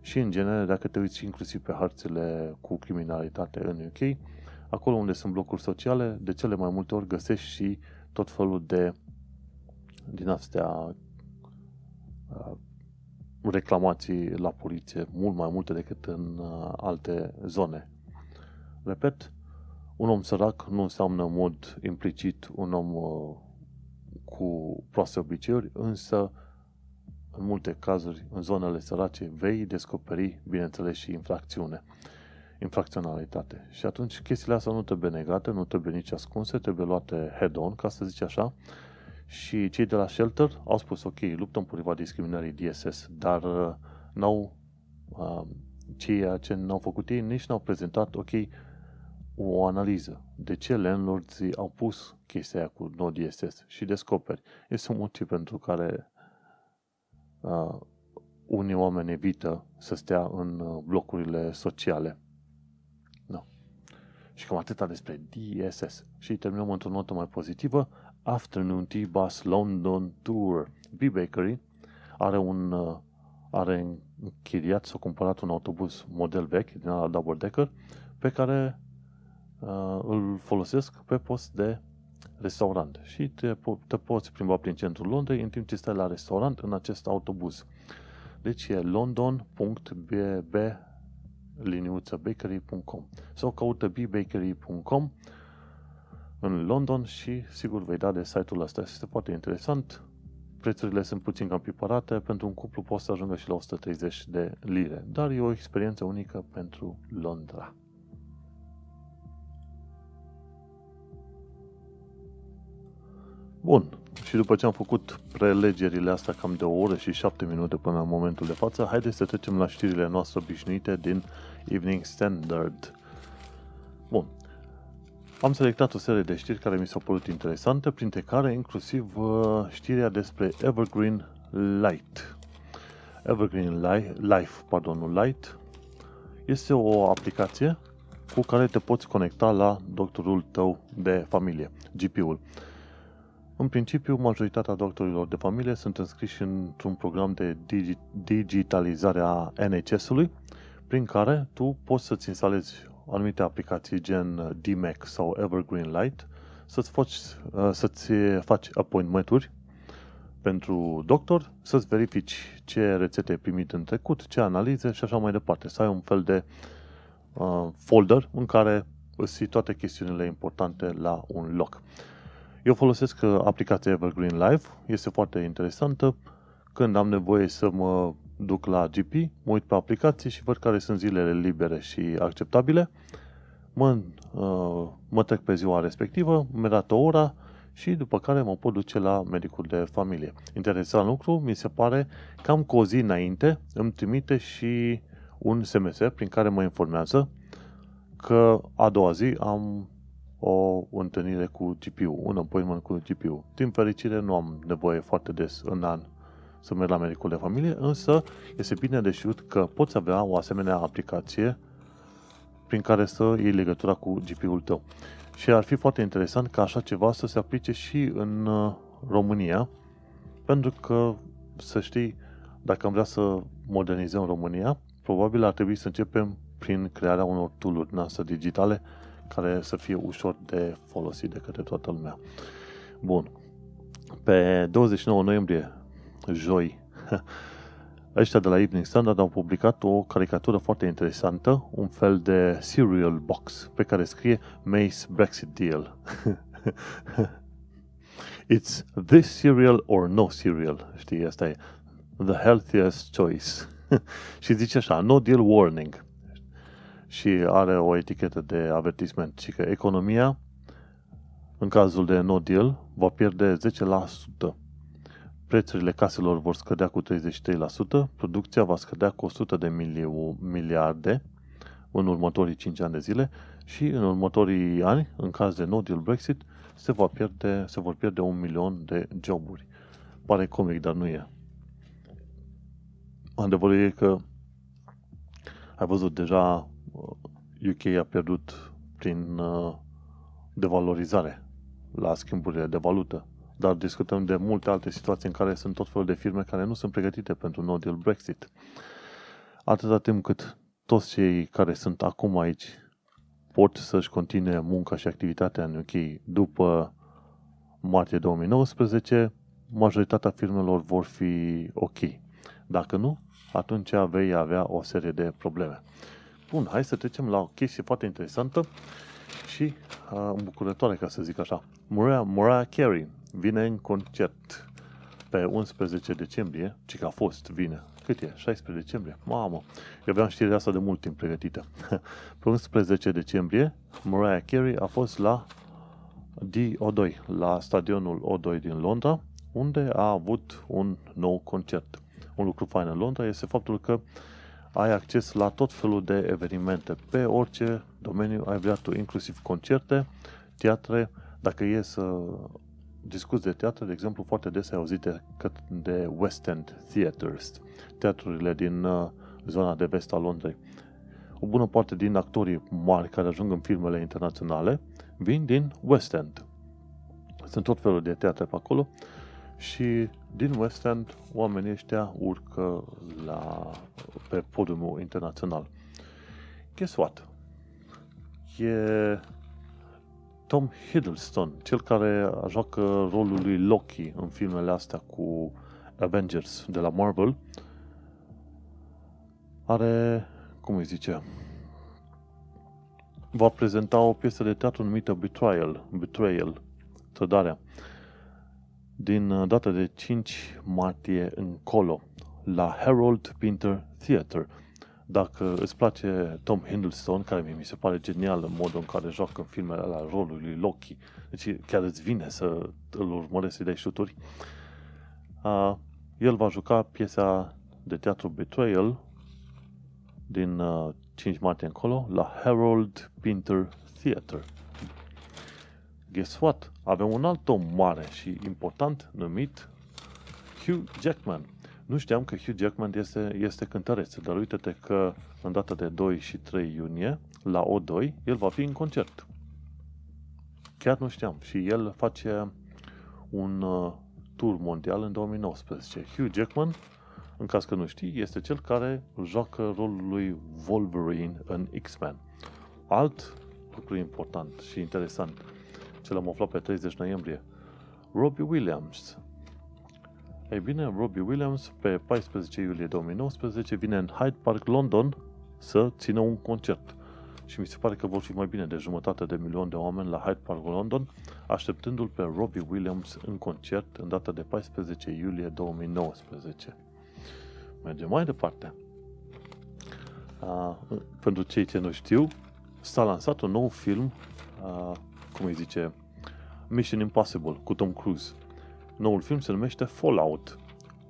Speaker 2: Și în genere, dacă te uiți inclusiv pe harțile cu criminalitate în UK, acolo unde sunt blocuri sociale, de cele mai multe ori găsești și tot felul de din astea uh, reclamații la poliție, mult mai multe decât în uh, alte zone. Repet, un om sărac nu înseamnă în mod implicit un om uh, cu proaste obiceiuri, însă în multe cazuri, în zonele sărace, vei descoperi, bineînțeles, și infracțiune, infracționalitate. Și atunci chestiile astea nu trebuie negate, nu trebuie nici ascunse, trebuie luate head-on, ca să zic așa, și cei de la Shelter au spus, ok, luptăm împotriva discriminării DSS, dar uh, n-au, uh, ceea ce n-au făcut ei, nici n-au prezentat, ok, o analiză. De ce landlords au pus chestia aia cu no DSS și descoperi. Este un motiv pentru care uh, unii oameni evită să stea în uh, blocurile sociale. No. Și cam atâta despre DSS. Și terminăm într-o notă mai pozitivă. Afternoon Tea Bus London Tour. B-Bakery are un uh, are închiriat sau cumpărat un autobuz model vechi din ala double decker pe care uh, îl folosesc pe post de restaurant și te, te poți plimba prin centrul Londrei în timp ce stai la restaurant în acest autobuz. Deci e london.bb liniuță bakery.com sau caută bbakery.com în London și sigur vei da de site-ul ăsta. Este foarte interesant. Prețurile sunt puțin cam pipărate. Pentru un cuplu poți să ajungă și la 130 de lire. Dar e o experiență unică pentru Londra. Bun. Și după ce am făcut prelegerile astea cam de o oră și șapte minute până în momentul de față, haideți să trecem la știrile noastre obișnuite din Evening Standard. Bun. Am selectat o serie de știri care mi s-au părut interesante, printre care inclusiv uh, știrea despre Evergreen Light. Evergreen Life, pardon, Light, este o aplicație cu care te poți conecta la doctorul tău de familie, GP-ul. În principiu, majoritatea doctorilor de familie sunt înscriși într-un program de digi- digitalizare a NHS-ului, prin care tu poți să-ți instalezi anumite aplicații gen DMAC sau Evergreen Light, să-ți faci, uh, să-ți faci appointmenturi pentru doctor, să-ți verifici ce rețete ai primit în trecut, ce analize și așa mai departe. Să ai un fel de uh, folder în care îți toate chestiunile importante la un loc. Eu folosesc uh, aplicația Evergreen Live, este foarte interesantă. Când am nevoie să mă duc la GP, mă uit pe aplicație și văd care sunt zilele libere și acceptabile, mă, uh, mă trec pe ziua respectivă, mi-a dat o ora și după care mă pot duce la medicul de familie. Interesant lucru, mi se pare, cam cu o zi înainte îmi trimite și un SMS prin care mă informează că a doua zi am o întâlnire cu GPU, un appointment cu GPU. Din fericire nu am nevoie foarte des în an să merg la medicul de familie, însă este bine de știut că poți avea o asemenea aplicație prin care să iei legătura cu GPU-ul tău. Și ar fi foarte interesant ca așa ceva să se aplice și în uh, România, pentru că, să știi, dacă am vrea să modernizăm România, probabil ar trebui să începem prin crearea unor tool-uri noastre digitale care să fie ușor de folosit de către toată lumea. Bun. Pe 29 noiembrie, joi, ăștia de la Evening Standard au publicat o caricatură foarte interesantă, un fel de cereal box pe care scrie May's Brexit Deal. It's this cereal or no cereal. Știi, asta e the healthiest choice. și zice așa, no deal warning. Și are o etichetă de avertisment și că economia, în cazul de no deal, va pierde 10% prețurile caselor vor scădea cu 33%, producția va scădea cu 100 de miliarde în următorii 5 ani de zile și în următorii ani, în caz de no deal Brexit, se, va pierde, se vor pierde un milion de joburi. Pare comic, dar nu e. Adevărul e că ai văzut deja UK uh, a pierdut prin uh, devalorizare la schimburile de valută dar discutăm de multe alte situații în care sunt tot felul de firme care nu sunt pregătite pentru no deal Brexit. Atâta timp cât toți cei care sunt acum aici pot să-și continue munca și activitatea în UK după martie 2019, majoritatea firmelor vor fi ok. Dacă nu, atunci vei avea o serie de probleme. Bun, hai să trecem la o chestie foarte interesantă și uh, îmbucurătoare, ca să zic așa. Mariah, Mariah Carey vine în concert pe 11 decembrie, ci că a fost, vine. Cât e? 16 decembrie? Mamă! Eu aveam știrea asta de mult timp pregătită. pe 11 decembrie, Mariah Carey a fost la D.O.2, la stadionul O2 din Londra, unde a avut un nou concert. Un lucru fain în Londra este faptul că ai acces la tot felul de evenimente pe orice domeniu ai vrea tu, inclusiv concerte, teatre, dacă e să discuți de teatru, de exemplu, foarte des ai auzit de, de West End Theatres, teatrurile din uh, zona de vest a Londrei. O bună parte din actorii mari care ajung în filmele internaționale vin din West End. Sunt tot felul de teatre pe acolo și din West End oamenii ăștia urcă la, pe podiumul internațional. Guess what? E Tom Hiddleston, cel care joacă rolul lui Loki în filmele astea cu Avengers de la Marvel, are, cum îi zice, va prezenta o piesă de teatru numită Betrayal, Betrayal, trădarea, din uh, data de 5 martie încolo, la Harold Pinter Theatre, dacă îți place Tom Hiddleston, care mi se pare genial în modul în care joacă în filmele la rolul lui Loki, deci chiar îți vine să îl urmărești, să dai șuturi, uh, el va juca piesa de teatru Betrayal din uh, 5 martie încolo la Harold Pinter Theatre. Guess what? Avem un alt om mare și important numit Hugh Jackman. Nu știam că Hugh Jackman este, este cântăreț, dar uite-te că în data de 2 și 3 iunie, la O2, el va fi în concert. Chiar nu știam. Și el face un uh, tur mondial în 2019. Hugh Jackman, în caz că nu știi, este cel care joacă rolul lui Wolverine în X-Men. Alt lucru important și interesant, ce l-am aflat pe 30 noiembrie, Robbie Williams, ei bine, Robbie Williams pe 14 iulie 2019 vine în Hyde Park, London să țină un concert. Și mi se pare că vor fi mai bine de jumătate de milion de oameni la Hyde Park, London, așteptându-l pe Robbie Williams în concert în data de 14 iulie 2019. Mergem mai departe. Uh, pentru cei ce nu știu, s-a lansat un nou film, uh, cum îi zice, Mission Impossible, cu Tom Cruise. Noul film se numește Fallout.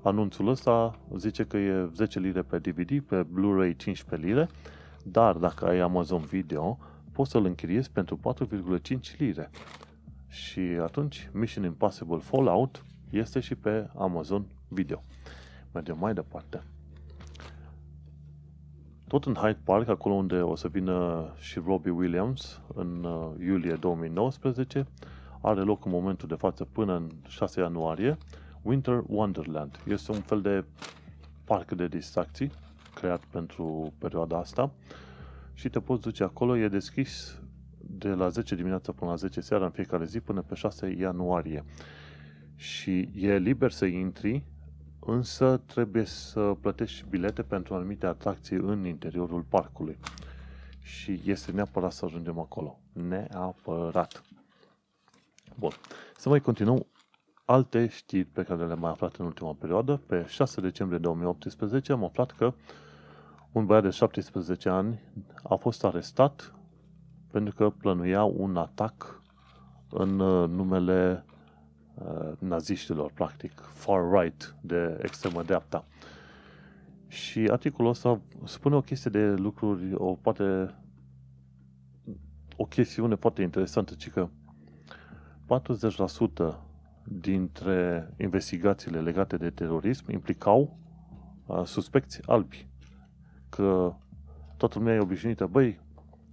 Speaker 2: Anunțul ăsta zice că e 10 lire pe DVD, pe Blu-ray 15 lire, dar dacă ai Amazon Video, poți să-l închiriezi pentru 4,5 lire. Și atunci Mission Impossible Fallout este și pe Amazon Video. Mergem mai departe. Tot în Hyde Park, acolo unde o să vină și Robbie Williams în uh, iulie 2019, are loc în momentul de față până în 6 ianuarie Winter Wonderland. Este un fel de parc de distracții creat pentru perioada asta și te poți duce acolo. E deschis de la 10 dimineața până la 10 seara în fiecare zi până pe 6 ianuarie. Și e liber să intri, însă trebuie să plătești bilete pentru anumite atracții în interiorul parcului. Și este neapărat să ajungem acolo. Neapărat. Bun. Să mai continuăm alte știri pe care le-am mai aflat în ultima perioadă. Pe 6 decembrie 2018 am aflat că un băiat de 17 ani a fost arestat pentru că plănuia un atac în uh, numele uh, naziștilor, practic, far-right, de extremă dreapta. Și articolul ăsta spune o chestie de lucruri, o poate o chestiune foarte interesantă, ci că 40% dintre investigațiile legate de terorism implicau uh, suspecți albi. Că toată lumea e obișnuită, băi,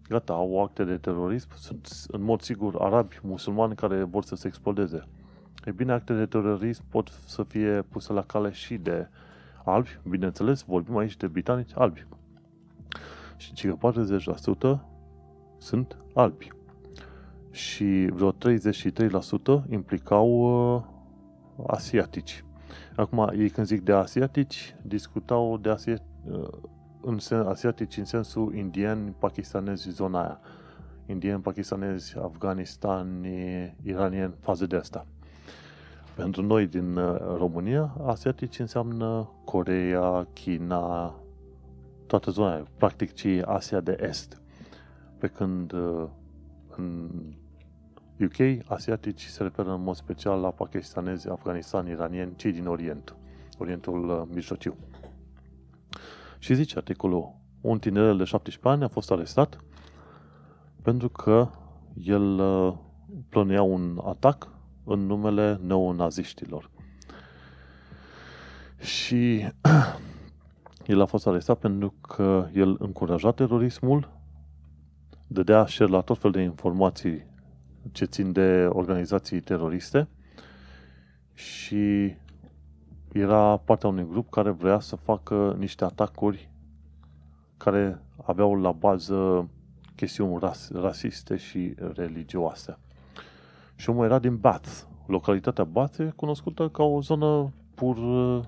Speaker 2: gata, au acte de terorism, sunt în mod sigur arabi, musulmani care vor să se explodeze. E bine, acte de terorism pot să fie puse la cale și de albi, bineînțeles, vorbim aici de britanici albi. Și că 40% sunt albi și vreo 33% implicau uh, asiatici. Acum, ei când zic de asiatici, discutau de asia, uh, în sen, asiatici în sensul indieni, pakistanezi, zona aia. Indieni, pakistanezi, afganistani, iranieni, faze de asta. Pentru noi din uh, România, asiatici înseamnă Coreea, China, toată zona aia, practic ce Asia de Est. Pe când uh, în UK, asiatici se referă în mod special la pakistanezi, afganistani, iranieni, cei din Orient, Orientul uh, Mijlociu. Și zice articolul, un tinerel de 17 ani a fost arestat pentru că el uh, plănuia un atac în numele neonaziștilor. Și el a fost arestat pentru că el încuraja terorismul, dădea share la tot fel de informații ce țin de organizații teroriste și era partea unui grup care vrea să facă niște atacuri care aveau la bază chestiuni ras- rasiste și religioase. Și omul era din Bath. Localitatea Bath e cunoscută ca o zonă pur uh,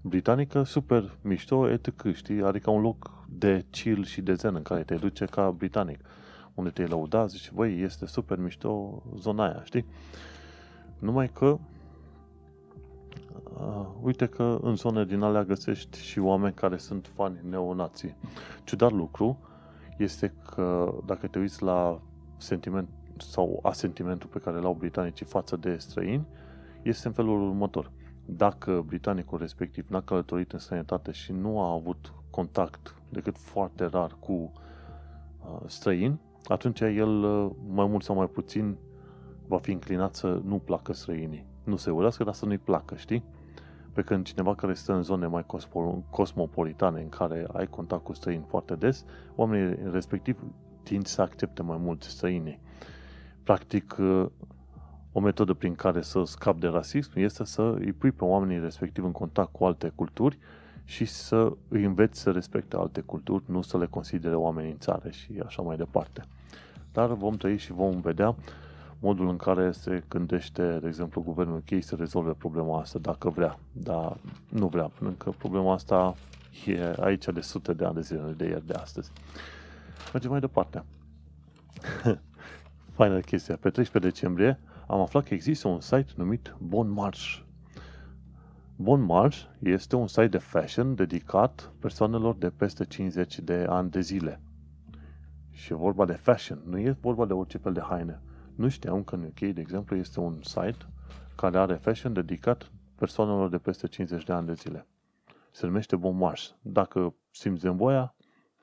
Speaker 2: britanică, super mișto, etc. Știi? Adică un loc de chill și de zen în care te duce ca britanic unde te-ai lăudat, zici, băi, este super mișto zona aia, știi? Numai că uh, uite că în zone din alea găsești și oameni care sunt fani neonații. Ciudat lucru este că dacă te uiți la sentiment sau asentimentul pe care l-au britanicii față de străini, este în felul următor. Dacă britanicul respectiv n-a călătorit în sănătate și nu a avut contact decât foarte rar cu uh, străini, atunci el, uh, mai mult sau mai puțin, va fi înclinat să nu placă străinii. Nu se urăscă, dar să nu-i placă, știi? Pe când cineva care stă în zone mai cosmopolitane, în care ai contact cu străini foarte des, oamenii respectiv tind să accepte mai mult străinii. Practic, uh, o metodă prin care să scap de rasism este să îi pui pe oamenii respectiv în contact cu alte culturi și să îi înveți să respecte alte culturi, nu să le considere oameni în țară și așa mai departe. Dar vom trăi și vom vedea modul în care se gândește, de exemplu, guvernul UK să rezolve problema asta dacă vrea, dar nu vrea, pentru că problema asta e aici de sute de ani de zile, de ieri, de astăzi. Mergem mai departe. Faină chestia. Pe 13 decembrie am aflat că există un site numit Bon March Bon March este un site de fashion dedicat persoanelor de peste 50 de ani de zile. Și e vorba de fashion, nu e vorba de orice fel de haine. Nu știam că în UK, de exemplu, este un site care are fashion dedicat persoanelor de peste 50 de ani de zile. Se numește Bon March. Dacă simți voia,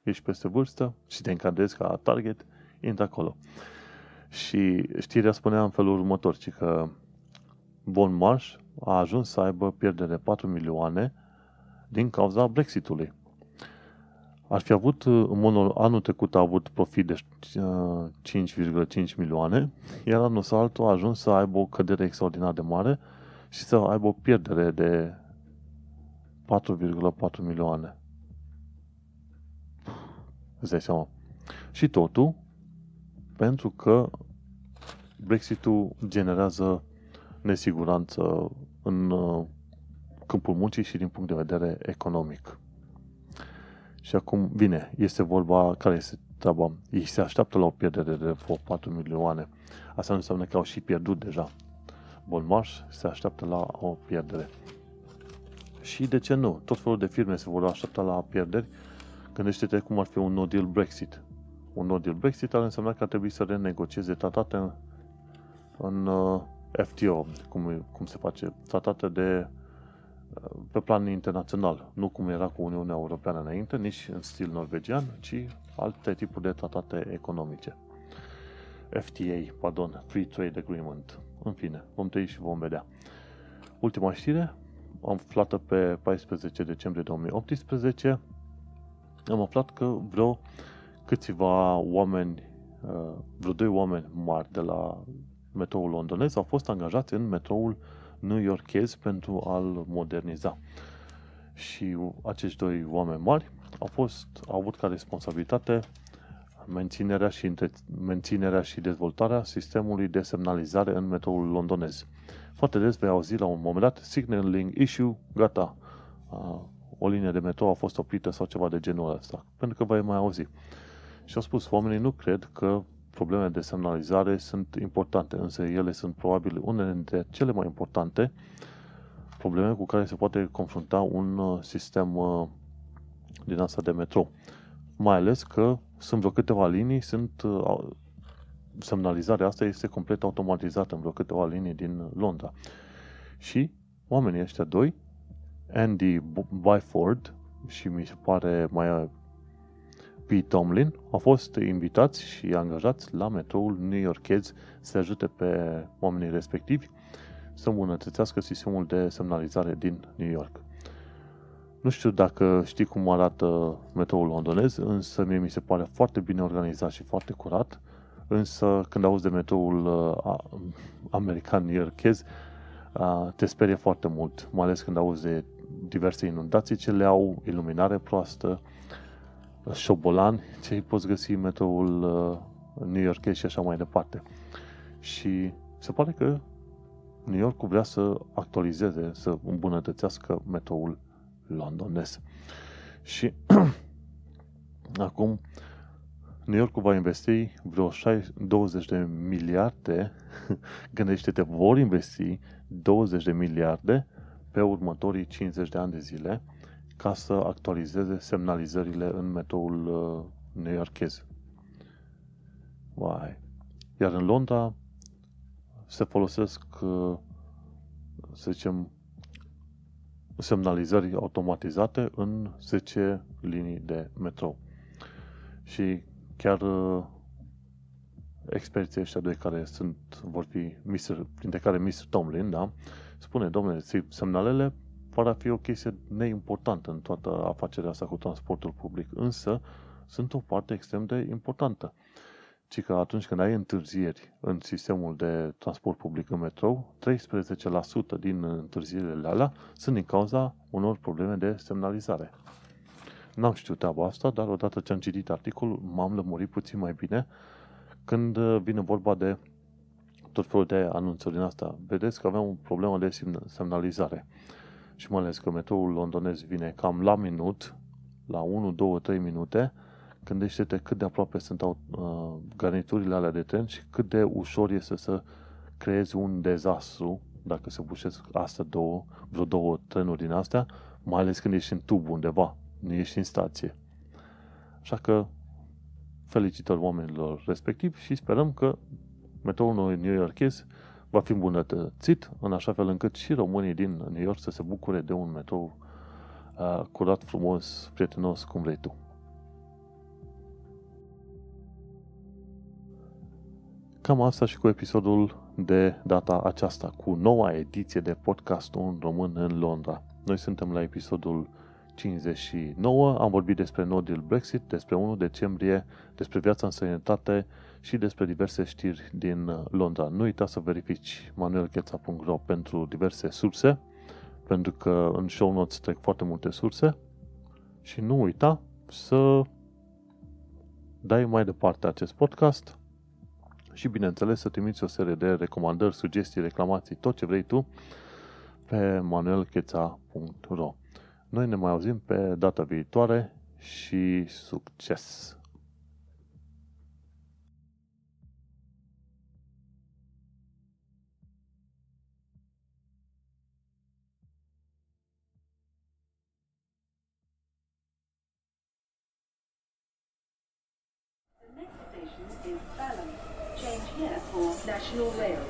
Speaker 2: ești peste vârstă și te încadrezi ca target, intră acolo. Și știrea spunea în felul următor, ci că Bon March a ajuns să aibă pierdere de 4 milioane din cauza Brexitului. Ar fi avut, în mod anul trecut a avut profit de 5,5 milioane, iar anul altul a ajuns să aibă o cădere extraordinar de mare și să aibă o pierdere de 4,4 milioane. Îți dai seama. Și totul pentru că Brexitul generează nesiguranță în uh, câmpul muncii și din punct de vedere economic. Și acum, bine, este vorba, care este treaba? Ei se așteaptă la o pierdere de 4 milioane. Asta nu înseamnă că au și pierdut deja. Bolmarș se așteaptă la o pierdere. Și de ce nu? Tot felul de firme se vor aștepta la pierderi. Gândește-te cum ar fi un no deal Brexit. Un no deal Brexit ar însemna că ar trebui să renegocieze tratate în, în uh, FTO, cum, cum se face, tratate de uh, pe plan internațional, nu cum era cu Uniunea Europeană înainte, nici în stil norvegian, ci alte tipuri de tratate economice. FTA, pardon, Free Trade Agreement. În fine, vom trăi și vom vedea. Ultima știre, am aflat pe 14 decembrie 2018, am aflat că vreo câțiva oameni, uh, vreo doi oameni mari de la metroul londonez au fost angajați în metroul New Yorkez pentru a-l moderniza. Și acești doi oameni mari au, fost, au avut ca responsabilitate menținerea și, menținerea și dezvoltarea sistemului de semnalizare în metroul londonez. Foarte des vei auzi la un moment dat signaling issue, gata, o linie de metrou a fost oprită sau ceva de genul ăsta, pentru că vei mai auzi. Și au spus, oamenii nu cred că probleme de semnalizare sunt importante, însă ele sunt probabil unele dintre cele mai importante probleme cu care se poate confrunta un uh, sistem uh, din asta de metrou. Mai ales că sunt vreo câteva linii, sunt uh, semnalizarea asta este complet automatizată în vreo câteva linii din Londra. Și oamenii ăștia doi, Andy Byford și mi se pare mai P. Tomlin au fost invitați și angajați la metroul New Yorkez să ajute pe oamenii respectivi să îmbunătățească sistemul de semnalizare din New York. Nu știu dacă știi cum arată metroul londonez, însă mie mi se pare foarte bine organizat și foarte curat, însă când auzi de metroul uh, american New Yorkez, uh, te sperie foarte mult, mai ales când auzi de diverse inundații ce le au, iluminare proastă, șobolani ce îi poți găsi în metroul uh, New York și așa mai departe. Și se pare că New York vrea să actualizeze, să îmbunătățească metroul londonez. Și acum New York va investi vreo 20 de miliarde, gândește-te, vor investi 20 de miliarde pe următorii 50 de ani de zile ca să actualizeze semnalizările în metroul uh, neoyorchez. Vai. Iar în Londra se folosesc, uh, să zicem, semnalizări automatizate în 10 linii de metrou. Și chiar uh, experții ăștia doi care sunt, vor fi, Mr., printre care Mr. Tomlin, da, spune, domnule, semnalele par a fi o chestie neimportantă în toată afacerea asta cu transportul public, însă sunt o parte extrem de importantă. Ci că atunci când ai întârzieri în sistemul de transport public în metrou, 13% din întârzierile alea sunt din cauza unor probleme de semnalizare. N-am știut treaba asta, dar odată ce am citit articolul, m-am lămurit puțin mai bine când vine vorba de tot felul de anunțuri din asta. Vedeți că avem o problemă de semnalizare și mai ales că metroul londonez vine cam la minut, la 1, 2, 3 minute, gândește-te cât de aproape sunt uh, garniturile alea de tren și cât de ușor este să creezi un dezastru dacă se bușesc astea două, vreo două trenuri din astea, mai ales când ești în tub undeva, nu ești în stație. Așa că felicitări oamenilor respectiv și sperăm că metroul New Yorkez va fi îmbunătățit în așa fel încât și românii din New York să se bucure de un metrou uh, curat, frumos, prietenos, cum vrei tu. Cam asta și cu episodul de data aceasta, cu noua ediție de podcast Un Român în Londra. Noi suntem la episodul 59, am vorbit despre no deal Brexit, despre 1 decembrie, despre viața în sănătate și despre diverse știri din Londra. Nu uita să verifici manuelcheța.ro pentru diverse surse, pentru că în show notes trec foarte multe surse și nu uita să dai mai departe acest podcast și, bineînțeles, să trimiți o serie de recomandări, sugestii, reclamații, tot ce vrei tu pe manuelcheța.ro Noi ne mai auzim pe data viitoare și succes!
Speaker 1: National Rail Services.